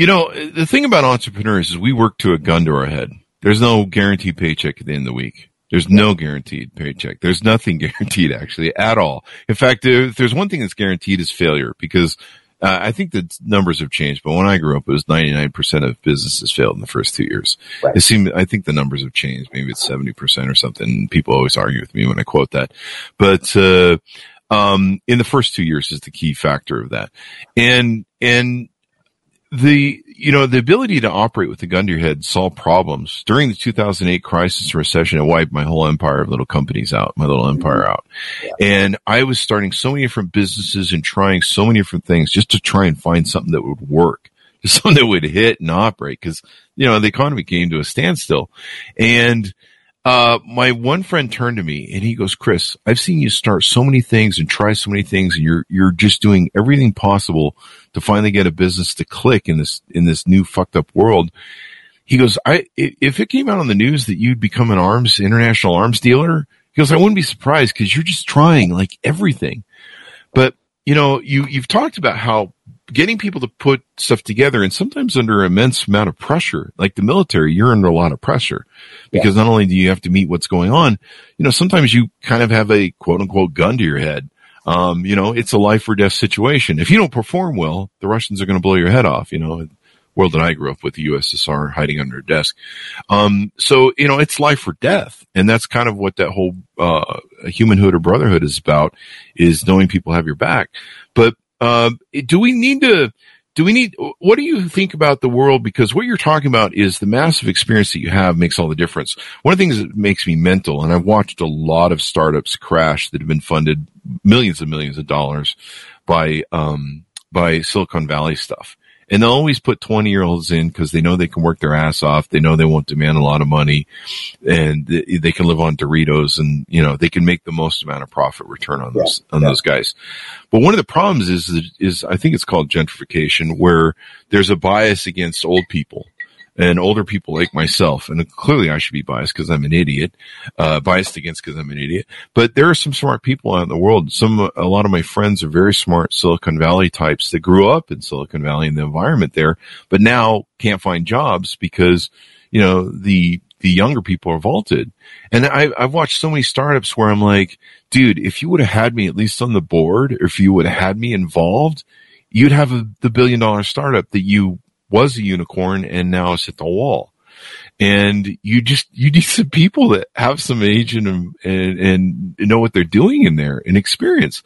you know, the thing about entrepreneurs is we work to a gun to our head. There's no guaranteed paycheck at the end of the week. There's no guaranteed paycheck. There's nothing guaranteed actually at all. In fact, if there's one thing that's guaranteed is failure because uh, I think the numbers have changed, but when I grew up, it was 99% of businesses failed in the first two years. Right. It seemed, I think the numbers have changed. Maybe it's 70% or something. People always argue with me when I quote that. But, uh, um, in the first two years is the key factor of that. And, and the you know the ability to operate with the gun to your head solve problems. During the 2008 crisis recession it wiped my whole empire of little companies out my little mm-hmm. empire out. And i was starting so many different businesses and trying so many different things just to try and find something that would work just something that would hit and operate because you know the economy came to a standstill. And uh, my one friend turned to me and he goes, Chris, I've seen you start so many things and try so many things and you're, you're just doing everything possible to finally get a business to click in this, in this new fucked up world. He goes, I, if it came out on the news that you'd become an arms, international arms dealer, he goes, I wouldn't be surprised because you're just trying like everything. But, you know, you, you've talked about how getting people to put stuff together and sometimes under immense amount of pressure, like the military, you're under a lot of pressure because yeah. not only do you have to meet what's going on, you know, sometimes you kind of have a quote unquote gun to your head. Um, you know, it's a life or death situation. If you don't perform well, the Russians are going to blow your head off, you know, world that I grew up with, the USSR hiding under a desk. Um, so, you know, it's life or death. And that's kind of what that whole, uh, humanhood or brotherhood is about is knowing people have your back. But uh, do we need to? Do we need? What do you think about the world? Because what you're talking about is the massive experience that you have makes all the difference. One of the things that makes me mental, and I've watched a lot of startups crash that have been funded millions and millions of dollars by um, by Silicon Valley stuff and they'll always put 20 year olds in because they know they can work their ass off. They know they won't demand a lot of money and they can live on Doritos and, you know, they can make the most amount of profit return on those, yeah. on yeah. those guys. But one of the problems is, is I think it's called gentrification where there's a bias against old people and older people like myself, and clearly I should be biased because I'm an idiot, uh, biased against because I'm an idiot. But there are some smart people out in the world. Some, a lot of my friends are very smart Silicon Valley types that grew up in Silicon Valley and the environment there, but now can't find jobs because, you know, the, the younger people are vaulted. And I, I've watched so many startups where I'm like, dude, if you would have had me at least on the board, or if you would have had me involved, you'd have a, the billion dollar startup that you was a unicorn and now it's at the wall. And you just, you need some people that have some age and, and, and know what they're doing in there and experience.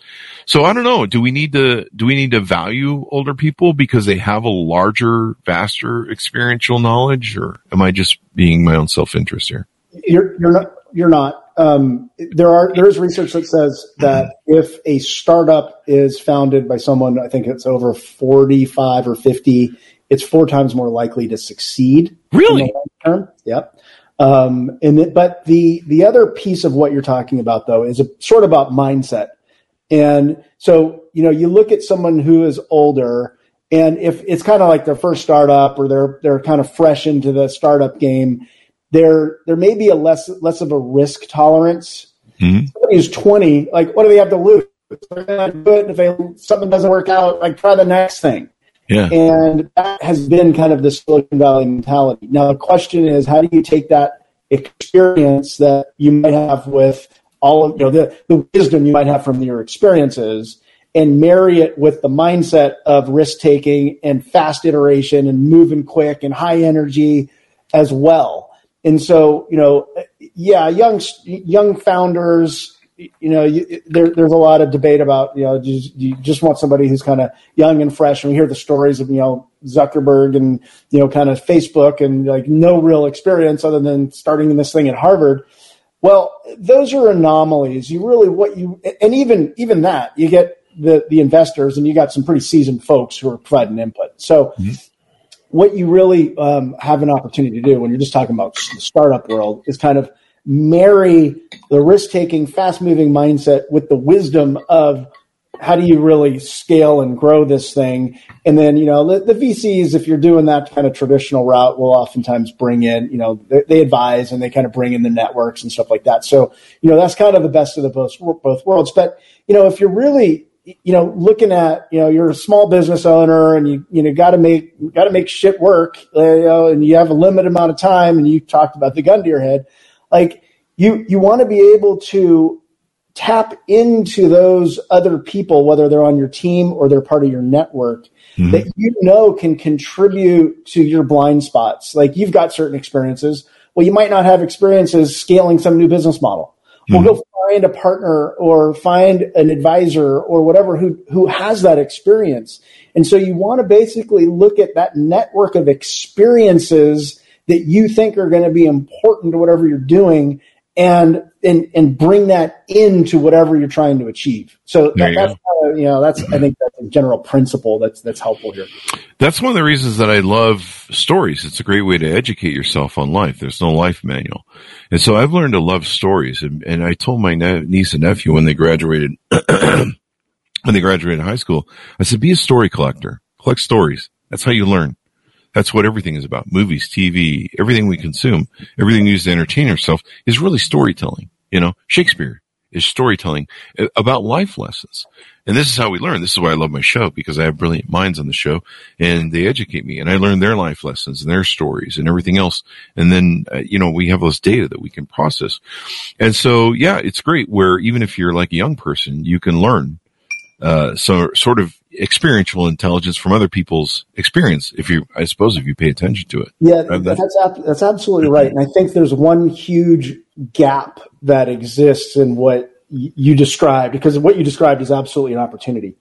So I don't know. Do we need to, do we need to value older people because they have a larger, vaster experiential knowledge or am I just being my own self-interest here? You're, you're not, you're not. Um, there are there is research that says that if a startup is founded by someone, I think it's over forty five or fifty, it's four times more likely to succeed. Really? Yep. Um, and it, but the the other piece of what you're talking about though is a, sort of about mindset. And so you know you look at someone who is older, and if it's kind of like their first startup or they're they're kind of fresh into the startup game, there there may be a less less of a risk tolerance. Mm-hmm. Somebody who's 20, like what do they have to lose? They're gonna do it. If they, something doesn't work out, like try the next thing. Yeah. And that has been kind of the Silicon Valley mentality. Now, the question is, how do you take that experience that you might have with all of, you know, the, the wisdom you might have from your experiences and marry it with the mindset of risk taking and fast iteration and moving quick and high energy as well. And so, you know, yeah, young, young founders you know, you, there, there's a lot of debate about, you know, you, you just want somebody who's kind of young and fresh. And we hear the stories of, you know, Zuckerberg and, you know, kind of Facebook and like no real experience other than starting this thing at Harvard. Well, those are anomalies. You really, what you, and even, even that, you get the, the investors and you got some pretty seasoned folks who are providing input. So, mm-hmm. what you really um, have an opportunity to do when you're just talking about the startup world is kind of marry the risk taking, fast moving mindset with the wisdom of how do you really scale and grow this thing? And then, you know, the, the VCs, if you're doing that kind of traditional route, will oftentimes bring in, you know, they, they, advise and they kind of bring in the networks and stuff like that. So, you know, that's kind of the best of the both, both worlds. But, you know, if you're really, you know, looking at, you know, you're a small business owner and you, you know, got to make, got to make shit work, you know, and you have a limited amount of time and you talked about the gun to your head like you you want to be able to tap into those other people, whether they're on your team or they're part of your network, mm-hmm. that you know can contribute to your blind spots. Like you've got certain experiences. Well, you might not have experiences scaling some new business model. Mm-hmm. Well, go find a partner or find an advisor or whatever who, who has that experience. And so you want to basically look at that network of experiences that you think are going to be important to whatever you're doing and and and bring that into whatever you're trying to achieve. So that, you that's you know that's I mm-hmm. think that's a general principle that's that's helpful here. That's one of the reasons that I love stories. It's a great way to educate yourself on life. There's no life manual, and so I've learned to love stories. And, and I told my ne- niece and nephew when they graduated when they graduated high school, I said, "Be a story collector. Collect stories. That's how you learn." That's what everything is about. Movies, TV, everything we consume, everything used to entertain ourselves is really storytelling. You know, Shakespeare is storytelling about life lessons. And this is how we learn. This is why I love my show because I have brilliant minds on the show and they educate me and I learn their life lessons and their stories and everything else. And then, uh, you know, we have this data that we can process. And so, yeah, it's great where even if you're like a young person, you can learn, uh, so sort of experiential intelligence from other people's experience. If you, I suppose, if you pay attention to it. Yeah, that's that's absolutely right. And I think there's one huge gap that exists in what you described because what you described is absolutely an opportunity.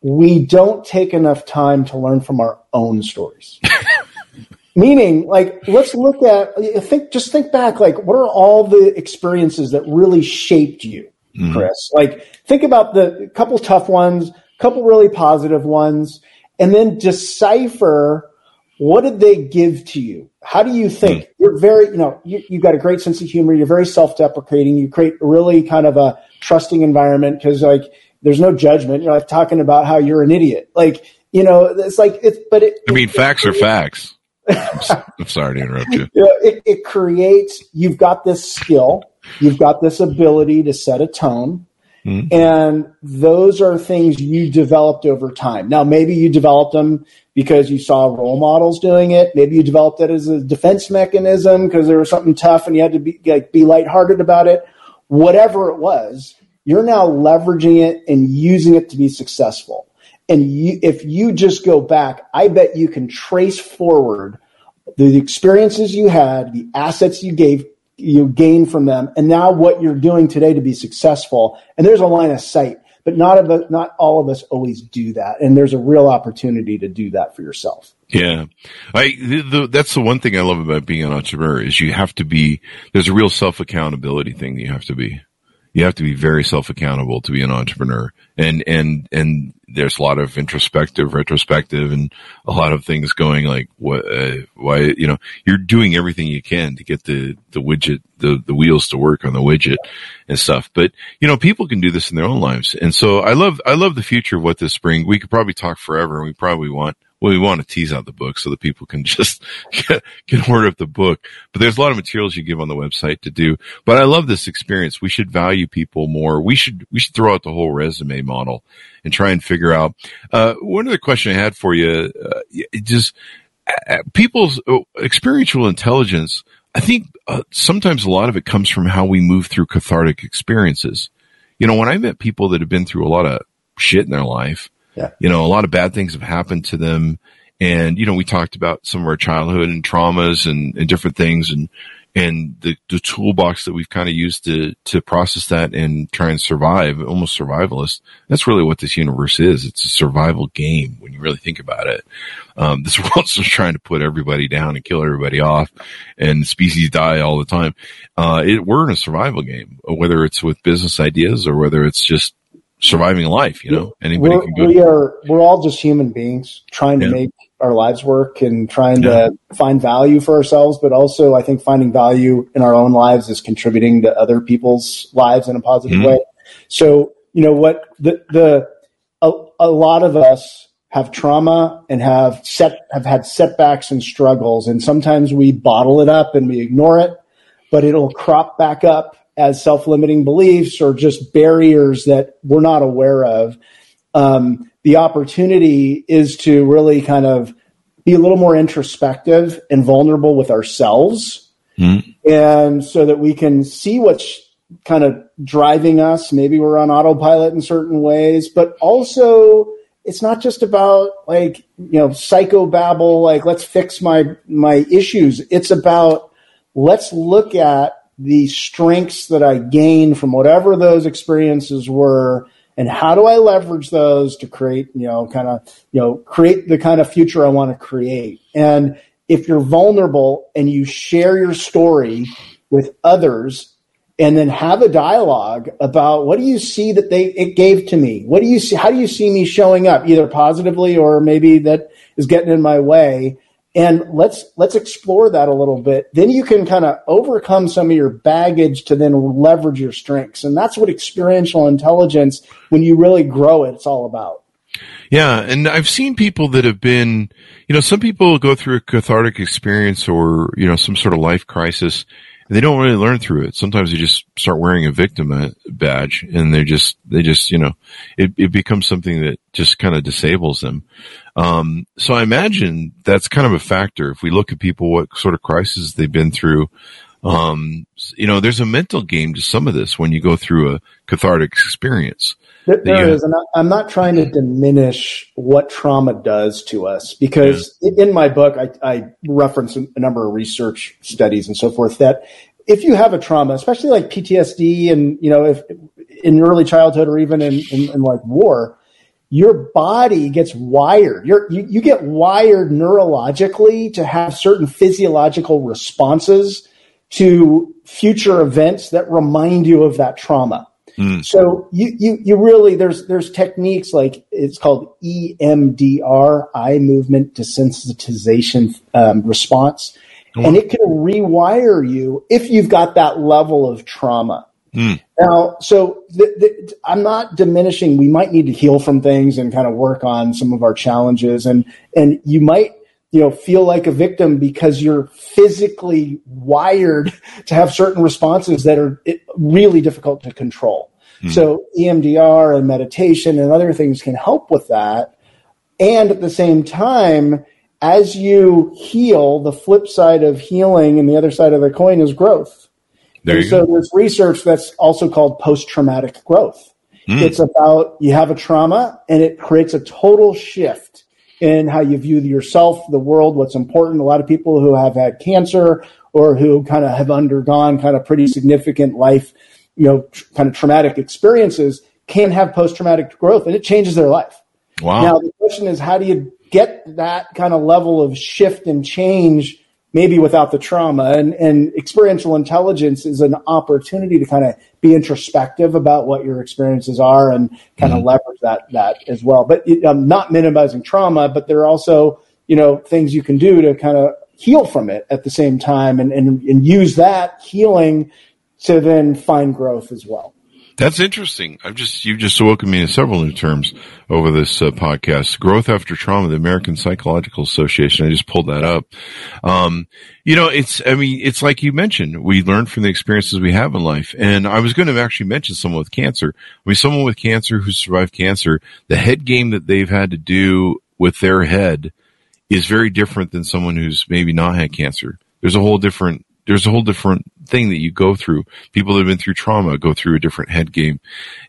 We don't take enough time to learn from our own stories. Meaning, like, let's look at think. Just think back. Like, what are all the experiences that really shaped you, mm-hmm. Chris? Like, think about the couple tough ones couple really positive ones, and then decipher what did they give to you? How do you think? Mm. You're very, you know, you, have got a great sense of humor. You're very self-deprecating. You create really kind of a trusting environment because like there's no judgment. You're like talking about how you're an idiot. Like, you know, it's like it's, but it. I mean, it, facts it, are facts. I'm sorry to interrupt you. you know, it, it creates. You've got this skill. You've got this ability to set a tone. Mm-hmm. And those are things you developed over time. Now, maybe you developed them because you saw role models doing it. Maybe you developed it as a defense mechanism because there was something tough and you had to be, like, be lighthearted about it. Whatever it was, you're now leveraging it and using it to be successful. And you, if you just go back, I bet you can trace forward the experiences you had, the assets you gave you gain from them, and now what you're doing today to be successful. And there's a line of sight, but not of not all of us always do that. And there's a real opportunity to do that for yourself. Yeah, I the, the, that's the one thing I love about being an entrepreneur is you have to be. There's a real self accountability thing that you have to be you have to be very self accountable to be an entrepreneur. And, and, and there's a lot of introspective, retrospective, and a lot of things going like, what, uh, why, you know, you're doing everything you can to get the, the widget, the, the wheels to work on the widget and stuff. But, you know, people can do this in their own lives. And so I love, I love the future of what this brings. We could probably talk forever and we probably want, well, we want to tease out the book so that people can just get, get word of the book. But there's a lot of materials you give on the website to do. But I love this experience. We should value people more. We should, we should throw out the whole resume model and try and figure out, uh, one other question I had for you, uh, just uh, people's uh, experiential intelligence. I think uh, sometimes a lot of it comes from how we move through cathartic experiences. You know, when I met people that have been through a lot of shit in their life, yeah. You know, a lot of bad things have happened to them. And, you know, we talked about some of our childhood and traumas and, and different things. And, and the, the toolbox that we've kind of used to to process that and try and survive, almost survivalist. That's really what this universe is. It's a survival game when you really think about it. Um, this world's just trying to put everybody down and kill everybody off, and species die all the time. Uh, it, we're in a survival game, whether it's with business ideas or whether it's just surviving life. You know, anybody we're, can go. We are. We're all just human beings trying to yeah. make our lives work and trying yeah. to find value for ourselves, but also I think finding value in our own lives is contributing to other people's lives in a positive mm-hmm. way. So you know what the the a, a lot of us have trauma and have set have had setbacks and struggles and sometimes we bottle it up and we ignore it but it'll crop back up as self-limiting beliefs or just barriers that we're not aware of. Um, the opportunity is to really kind of be a little more introspective and vulnerable with ourselves, mm-hmm. and so that we can see what's kind of driving us. Maybe we're on autopilot in certain ways, but also it's not just about like you know psychobabble like let's fix my my issues it's about let's look at the strengths that I gain from whatever those experiences were and how do I leverage those to create, you know, kind of, you know, create the kind of future I want to create. And if you're vulnerable and you share your story with others and then have a dialogue about what do you see that they it gave to me? What do you see how do you see me showing up either positively or maybe that is getting in my way? And let's let's explore that a little bit. Then you can kind of overcome some of your baggage to then leverage your strengths. And that's what experiential intelligence when you really grow it it's all about. Yeah and i've seen people that have been you know some people go through a cathartic experience or you know some sort of life crisis they don't really learn through it. Sometimes they just start wearing a victim badge and they just, they just, you know, it, it becomes something that just kind of disables them. Um, so I imagine that's kind of a factor. If we look at people, what sort of crises they've been through, um, you know, there's a mental game to some of this when you go through a cathartic experience. There, there is, and I'm not trying to diminish what trauma does to us because yeah. in my book, I, I reference a number of research studies and so forth that if you have a trauma, especially like PTSD and, you know, if in early childhood or even in, in, in like war, your body gets wired. You're, you, you get wired neurologically to have certain physiological responses to future events that remind you of that trauma. Mm. So you, you, you really, there's, there's techniques like it's called EMDR, eye movement desensitization um, response. Oh. And it can rewire you if you've got that level of trauma. Mm. Now, so the, the, I'm not diminishing. We might need to heal from things and kind of work on some of our challenges, and and you might you know feel like a victim because you're physically wired to have certain responses that are really difficult to control. Mm. So EMDR and meditation and other things can help with that, and at the same time. As you heal, the flip side of healing and the other side of the coin is growth there and so go. there's research that's also called post-traumatic growth. Mm. It's about you have a trauma and it creates a total shift in how you view yourself, the world, what's important. A lot of people who have had cancer or who kind of have undergone kind of pretty significant life, you know, tr- kind of traumatic experiences can have post-traumatic growth and it changes their life. Wow. Now the question is how do you get that kind of level of shift and change maybe without the trauma. And, and experiential intelligence is an opportunity to kind of be introspective about what your experiences are and kind mm-hmm. of leverage that, that as well. But um, not minimizing trauma, but there are also, you know, things you can do to kind of heal from it at the same time and, and, and use that healing to then find growth as well. That's interesting. I've just you've just awoken me to several new terms over this uh, podcast. Growth after trauma, the American Psychological Association. I just pulled that up. Um, you know, it's I mean, it's like you mentioned. We learn from the experiences we have in life, and I was going to actually mention someone with cancer. I mean, someone with cancer who survived cancer, the head game that they've had to do with their head is very different than someone who's maybe not had cancer. There's a whole different there's a whole different thing that you go through. People that have been through trauma go through a different head game,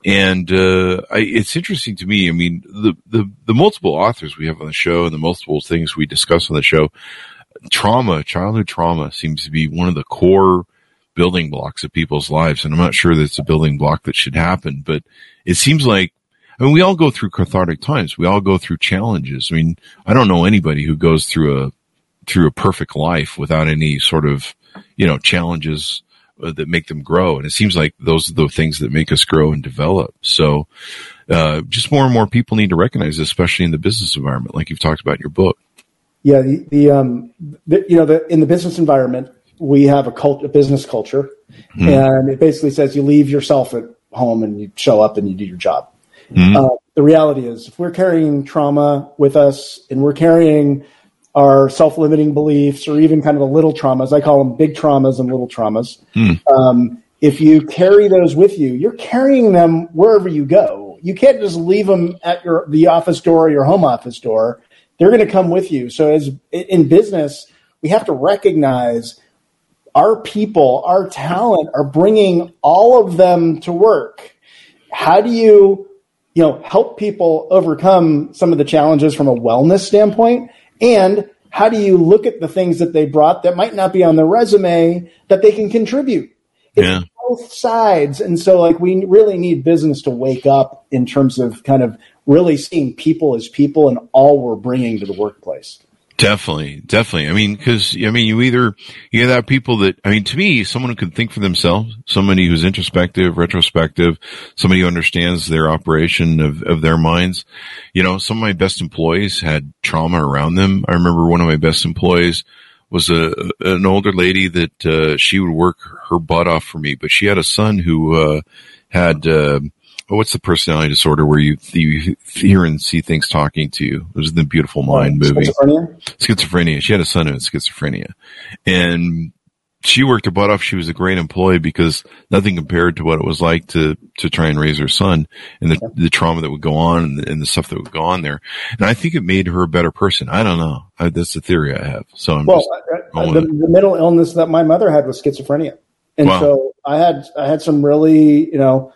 and uh, I, it's interesting to me. I mean, the, the the multiple authors we have on the show and the multiple things we discuss on the show. trauma, childhood trauma seems to be one of the core building blocks of people's lives. And I'm not sure that it's a building block that should happen, but it seems like, I mean, we all go through cathartic times. We all go through challenges. I mean, I don't know anybody who goes through a, through a perfect life without any sort of, you know, challenges uh, that make them grow. And it seems like those are the things that make us grow and develop. So, uh, just more and more people need to recognize, this, especially in the business environment, like you've talked about in your book. Yeah, the, the um, the, you know, the, in the business environment, we have a cult, a business culture, mm-hmm. and it basically says you leave yourself at home and you show up and you do your job. Mm-hmm. Uh, the reality is, if we're carrying trauma with us and we're carrying our self-limiting beliefs or even kind of the little traumas, I call them big traumas and little traumas. Mm. Um, if you carry those with you, you're carrying them wherever you go. You can't just leave them at your the office door or your home office door they're going to come with you. So as in business, we have to recognize our people, our talent are bringing all of them to work. How do you, you know, help people overcome some of the challenges from a wellness standpoint? And how do you look at the things that they brought that might not be on their resume that they can contribute? It's yeah. both sides. And so like we really need business to wake up in terms of kind of really seeing people as people and all we're bringing to the workplace. Definitely, definitely. I mean, because I mean, you either you have people that I mean, to me, someone who can think for themselves, somebody who's introspective, retrospective, somebody who understands their operation of of their minds. You know, some of my best employees had trauma around them. I remember one of my best employees was a an older lady that uh, she would work her butt off for me, but she had a son who uh, had. Uh, what's the personality disorder where you, you hear and see things talking to you? It was the Beautiful Mind movie. Schizophrenia? Schizophrenia. She had a son who had schizophrenia. And she worked her butt off. She was a great employee because nothing compared to what it was like to, to try and raise her son and the, the trauma that would go on and the, and the, stuff that would go on there. And I think it made her a better person. I don't know. I, that's the theory I have. So I'm well, the, the, mental illness that my mother had was schizophrenia. And wow. so I had, I had some really, you know,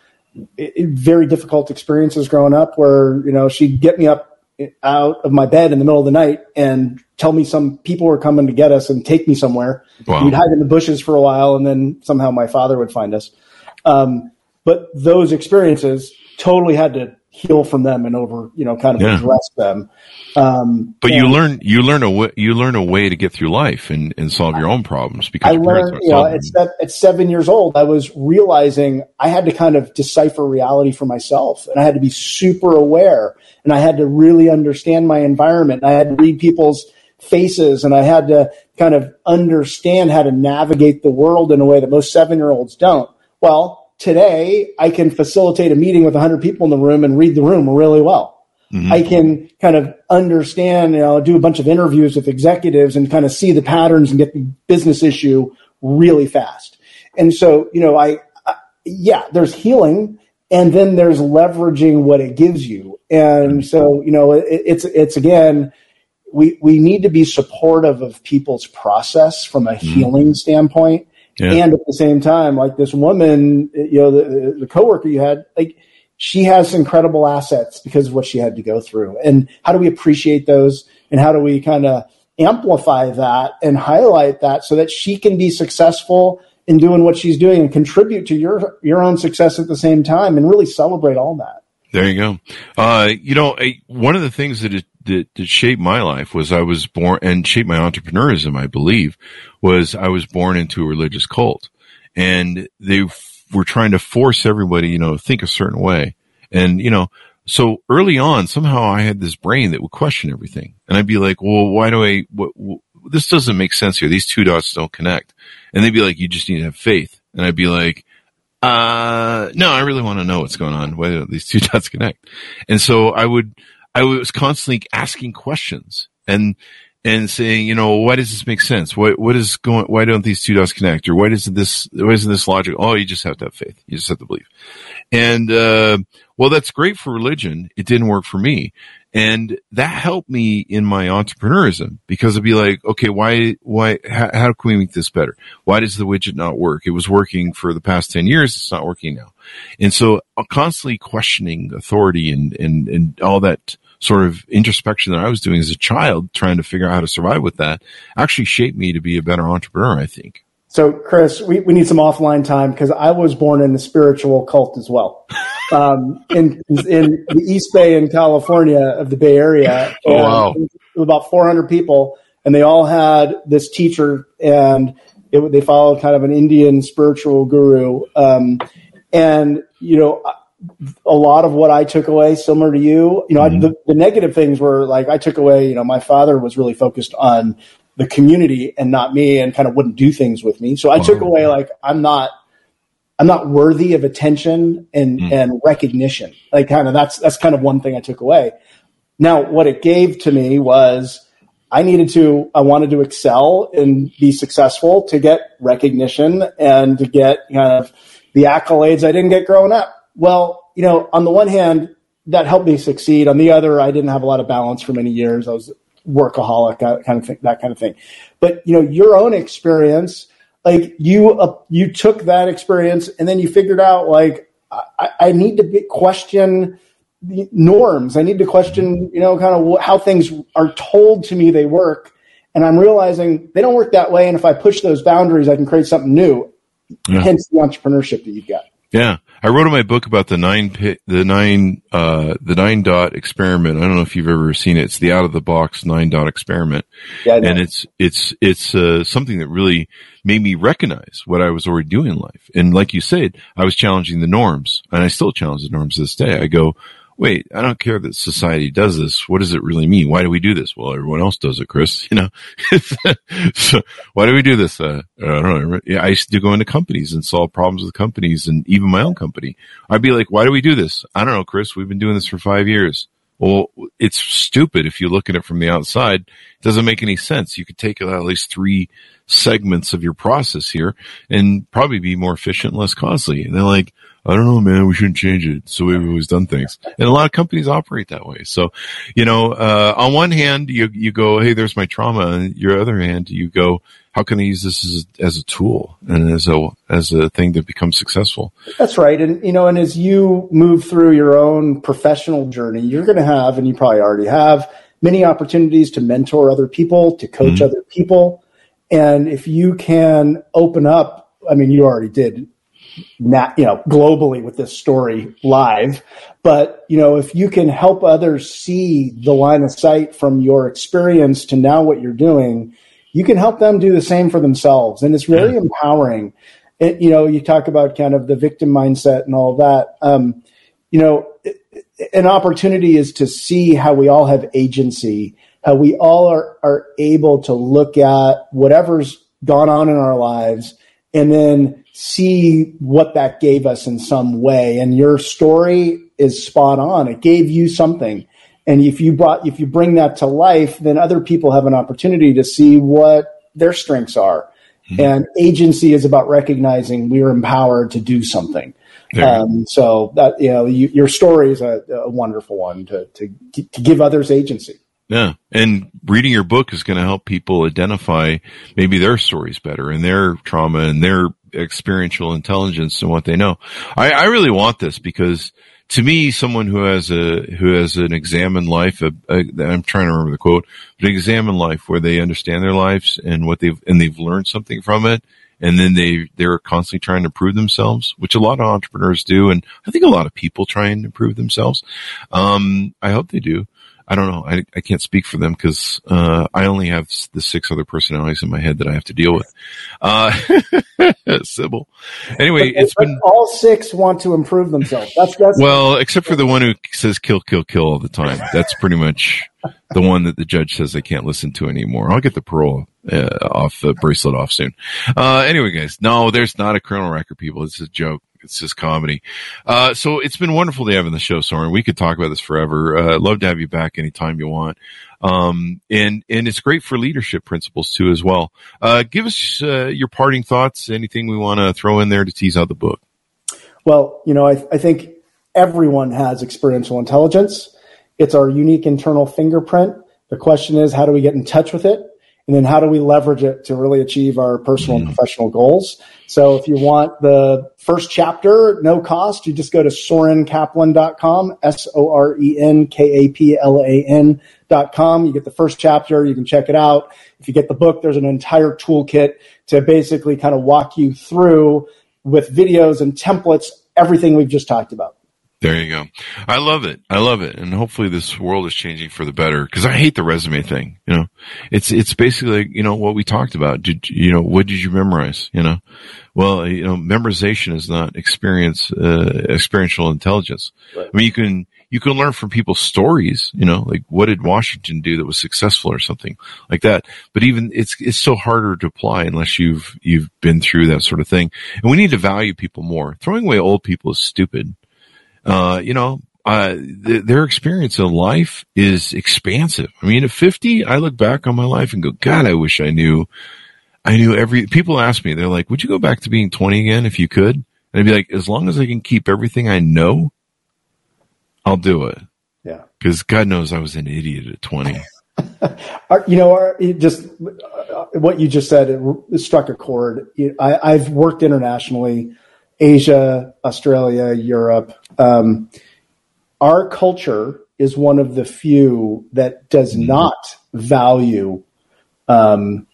very difficult experiences growing up where, you know, she'd get me up out of my bed in the middle of the night and tell me some people were coming to get us and take me somewhere. Wow. We'd hide in the bushes for a while and then somehow my father would find us. Um, but those experiences totally had to heal from them and over, you know, kind of yeah. address them. Um, but you learn, you learn a way, you learn a way to get through life and, and solve your own problems because I learned, you know, at, at seven years old, I was realizing I had to kind of decipher reality for myself and I had to be super aware and I had to really understand my environment. I had to read people's faces and I had to kind of understand how to navigate the world in a way that most seven year olds don't. Well, today I can facilitate a meeting with 100 people in the room and read the room really well. Mm-hmm. I can kind of understand, you know, do a bunch of interviews with executives and kind of see the patterns and get the business issue really fast. And so, you know, I, I yeah, there's healing and then there's leveraging what it gives you. And so, you know, it, it's, it's again, we, we need to be supportive of people's process from a mm-hmm. healing standpoint yeah. And at the same time, like this woman, you know, the, the coworker you had, like she has incredible assets because of what she had to go through. And how do we appreciate those? And how do we kind of amplify that and highlight that so that she can be successful in doing what she's doing and contribute to your your own success at the same time and really celebrate all that. There you go. Uh, you know, a, one of the things that, it, that, that shaped my life was I was born and shaped my entrepreneurism, I believe, was I was born into a religious cult and they f- were trying to force everybody, you know, think a certain way. And, you know, so early on, somehow I had this brain that would question everything. And I'd be like, well, why do I, what, this doesn't make sense here. These two dots don't connect. And they'd be like, you just need to have faith. And I'd be like, uh, no, I really want to know what's going on. whether these two dots connect? And so I would, I was constantly asking questions and, and saying, you know, why does this make sense? What, what is going, why don't these two dots connect? Or why doesn't this, why isn't this logic? Oh, you just have to have faith. You just have to believe. And, uh, well, that's great for religion. It didn't work for me. And that helped me in my entrepreneurism because it'd be like, okay, why, why, how, how, can we make this better? Why does the widget not work? It was working for the past 10 years. It's not working now. And so I'm uh, constantly questioning authority and, and, and all that sort of introspection that I was doing as a child, trying to figure out how to survive with that, actually shaped me to be a better entrepreneur. I think. So, Chris, we, we need some offline time because I was born in a spiritual cult as well. Um, in in the East Bay in California of the Bay Area, oh, wow. about 400 people, and they all had this teacher, and it, they followed kind of an Indian spiritual guru. Um, and you know, a lot of what I took away, similar to you, you know, mm-hmm. I, the, the negative things were like I took away. You know, my father was really focused on the community and not me, and kind of wouldn't do things with me. So I wow. took away like I'm not. I'm not worthy of attention and, mm. and recognition. Like kind of that's that's kind of one thing I took away. Now, what it gave to me was I needed to, I wanted to excel and be successful to get recognition and to get kind of the accolades I didn't get growing up. Well, you know, on the one hand, that helped me succeed. On the other, I didn't have a lot of balance for many years. I was workaholic, kind of thing, that kind of thing. But you know, your own experience, like you, uh, you took that experience and then you figured out, like, I, I need to be, question the norms. I need to question, you know, kind of how things are told to me they work. And I'm realizing they don't work that way. And if I push those boundaries, I can create something new. Yeah. Hence the entrepreneurship that you've got. Yeah, I wrote in my book about the nine the nine, uh, the nine dot experiment. I don't know if you've ever seen it. It's the out of the box nine dot experiment, yeah, and it's it's it's uh, something that really made me recognize what I was already doing in life. And like you said, I was challenging the norms, and I still challenge the norms to this day. I go, wait, I don't care that society does this. What does it really mean? Why do we do this? Well, everyone else does it, Chris, you know? so why do we do this? Uh, I don't know. I used to go into companies and solve problems with companies and even my own company. I'd be like, why do we do this? I don't know, Chris. We've been doing this for five years. Well, it's stupid if you look at it from the outside. It doesn't make any sense. You could take at least three segments of your process here and probably be more efficient, less costly. And they're like, I don't know, man, we shouldn't change it. So we've always done things. And a lot of companies operate that way. So, you know, uh, on one hand, you, you go, Hey, there's my trauma. And your other hand, you go, how can I use this as, as a tool and as a, as a thing to become successful? That's right. And, you know, and as you move through your own professional journey, you're going to have, and you probably already have many opportunities to mentor other people, to coach mm-hmm. other people. And if you can open up, I mean, you already did not, you know, globally with this story live. But, you know, if you can help others see the line of sight from your experience to now what you're doing, you can help them do the same for themselves. And it's really yeah. empowering. It, you know, you talk about kind of the victim mindset and all that. Um, you know, an opportunity is to see how we all have agency, how we all are, are able to look at whatever's gone on in our lives and then see what that gave us in some way. And your story is spot on. It gave you something. And if you brought, if you bring that to life, then other people have an opportunity to see what their strengths are. Mm-hmm. And agency is about recognizing we are empowered to do something. Um, so that, you know, you, your story is a, a wonderful one to, to, to give others agency. Yeah. And reading your book is going to help people identify maybe their stories better and their trauma and their experiential intelligence and what they know. I, I really want this because to me, someone who has a, who has an examined life, I'm trying to remember the quote, but an examined life where they understand their lives and what they've, and they've learned something from it. And then they, they're constantly trying to prove themselves, which a lot of entrepreneurs do. And I think a lot of people try and improve themselves. Um, I hope they do. I don't know. I, I can't speak for them because uh, I only have the six other personalities in my head that I have to deal with. Uh, Sybil. Anyway, it's but been all six want to improve themselves. That's that's well, except for the one who says kill, kill, kill all the time. That's pretty much the one that the judge says they can't listen to anymore. I'll get the parole uh, off the bracelet off soon. Uh, anyway, guys, no, there's not a criminal record, people. It's a joke. It's just comedy. Uh, so it's been wonderful to have on the show, Soren. We could talk about this forever. Uh, love to have you back anytime you want. Um, and, and it's great for leadership principles too, as well. Uh, give us, uh, your parting thoughts, anything we want to throw in there to tease out the book. Well, you know, I, I think everyone has experiential intelligence. It's our unique internal fingerprint. The question is, how do we get in touch with it? And then how do we leverage it to really achieve our personal and mm. professional goals. So if you want the first chapter, no cost, you just go to sorenkaplan.com, S-O-R-E-N-K-A-P-L-A-N dot com. You get the first chapter. You can check it out. If you get the book, there's an entire toolkit to basically kind of walk you through with videos and templates, everything we've just talked about. There you go. I love it. I love it. And hopefully this world is changing for the better because I hate the resume thing. You know, it's, it's basically, you know, what we talked about. Did, you know, what did you memorize? You know, well, you know, memorization is not experience, uh, experiential intelligence. Right. I mean, you can, you can learn from people's stories, you know, like what did Washington do that was successful or something like that. But even it's, it's still harder to apply unless you've, you've been through that sort of thing. And we need to value people more. Throwing away old people is stupid uh, you know, uh, th- their experience in life is expansive. I mean, at 50, I look back on my life and go, God, I wish I knew, I knew every, people ask me, they're like, would you go back to being 20 again if you could? And I'd be like, as long as I can keep everything I know, I'll do it. Yeah. Cause God knows I was an idiot at 20. you know, just uh, what you just said, it struck a chord. I, I've worked internationally Asia, Australia, Europe. Um, our culture is one of the few that does mm-hmm. not value um,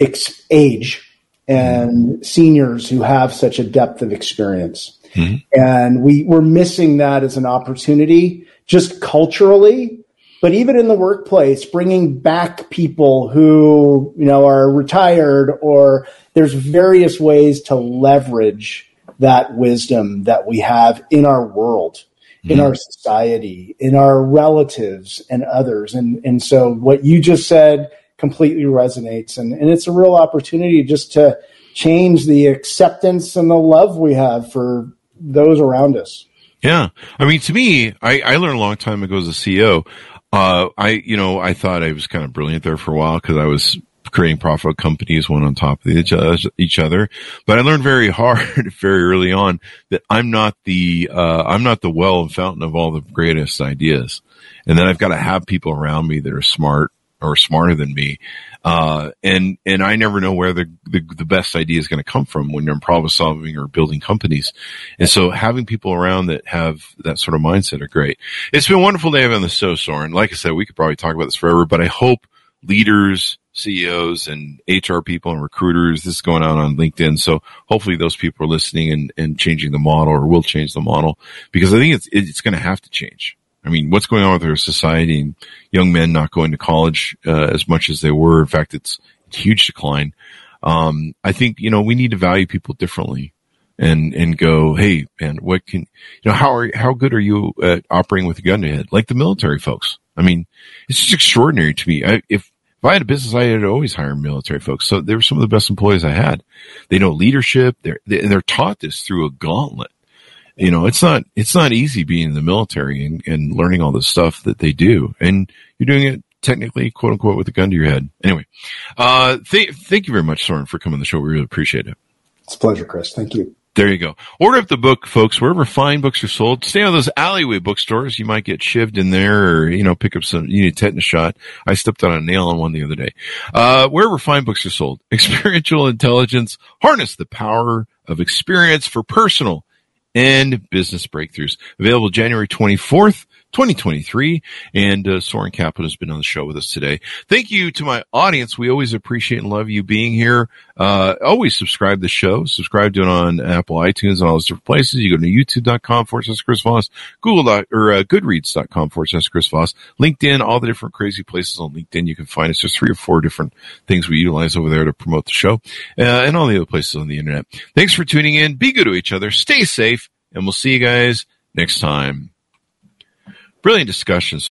ex- age and seniors who have such a depth of experience. Mm-hmm. And we, we're missing that as an opportunity just culturally, but even in the workplace, bringing back people who, you know, are retired or there's various ways to leverage that wisdom that we have in our world, mm-hmm. in our society, in our relatives and others. And, and so what you just said completely resonates. And, and it's a real opportunity just to change the acceptance and the love we have for those around us. Yeah. I mean, to me, I, I learned a long time ago as a CEO. Uh, I, you know, I thought I was kind of brilliant there for a while because I was creating profit companies one on top of each other. But I learned very hard, very early on that I'm not the, uh, I'm not the well and fountain of all the greatest ideas. And then I've got to have people around me that are smart or smarter than me. Uh, and, and I never know where the, the, the best idea is going to come from when you're problem solving or building companies. And so having people around that have that sort of mindset are great. It's been wonderful to have on the show, Soren. Like I said, we could probably talk about this forever, but I hope leaders, CEOs and HR people and recruiters. This is going on on LinkedIn. So hopefully those people are listening and, and changing the model or will change the model because I think it's, it's going to have to change. I mean, what's going on with our society and young men not going to college uh, as much as they were. In fact, it's, it's huge decline. Um, I think, you know, we need to value people differently and, and go, Hey, man, what can, you know, how are, how good are you at operating with a gun to head? Like the military folks. I mean, it's just extraordinary to me. I, if, if I had a business, I had always hire military folks. So they were some of the best employees I had. They know leadership. They're, they, and they're taught this through a gauntlet. You know, it's not, it's not easy being in the military and, and learning all the stuff that they do. And you're doing it technically, quote unquote, with a gun to your head. Anyway, uh, th- thank you very much, Soren, for coming on the show. We really appreciate it. It's a pleasure, Chris. Thank you. There you go. Order up the book, folks, wherever fine books are sold. Stay on those alleyway bookstores. You might get shivved in there or, you know, pick up some, you need a tetanus shot. I stepped on a nail on one the other day. Uh, wherever fine books are sold. Experiential intelligence. Harness the power of experience for personal and business breakthroughs. Available January 24th 2023. And uh, Soren Kaplan has been on the show with us today. Thank you to my audience. We always appreciate and love you being here. Uh, always subscribe to the show. Subscribe to it on Apple iTunes and all those different places. You go to youtube.com forward slash Chris Voss, Google or uh, goodreads.com forward slash Chris Voss, LinkedIn, all the different crazy places on LinkedIn. You can find us. There's three or four different things we utilize over there to promote the show uh, and all the other places on the internet. Thanks for tuning in. Be good to each other. Stay safe and we'll see you guys next time. Brilliant discussions.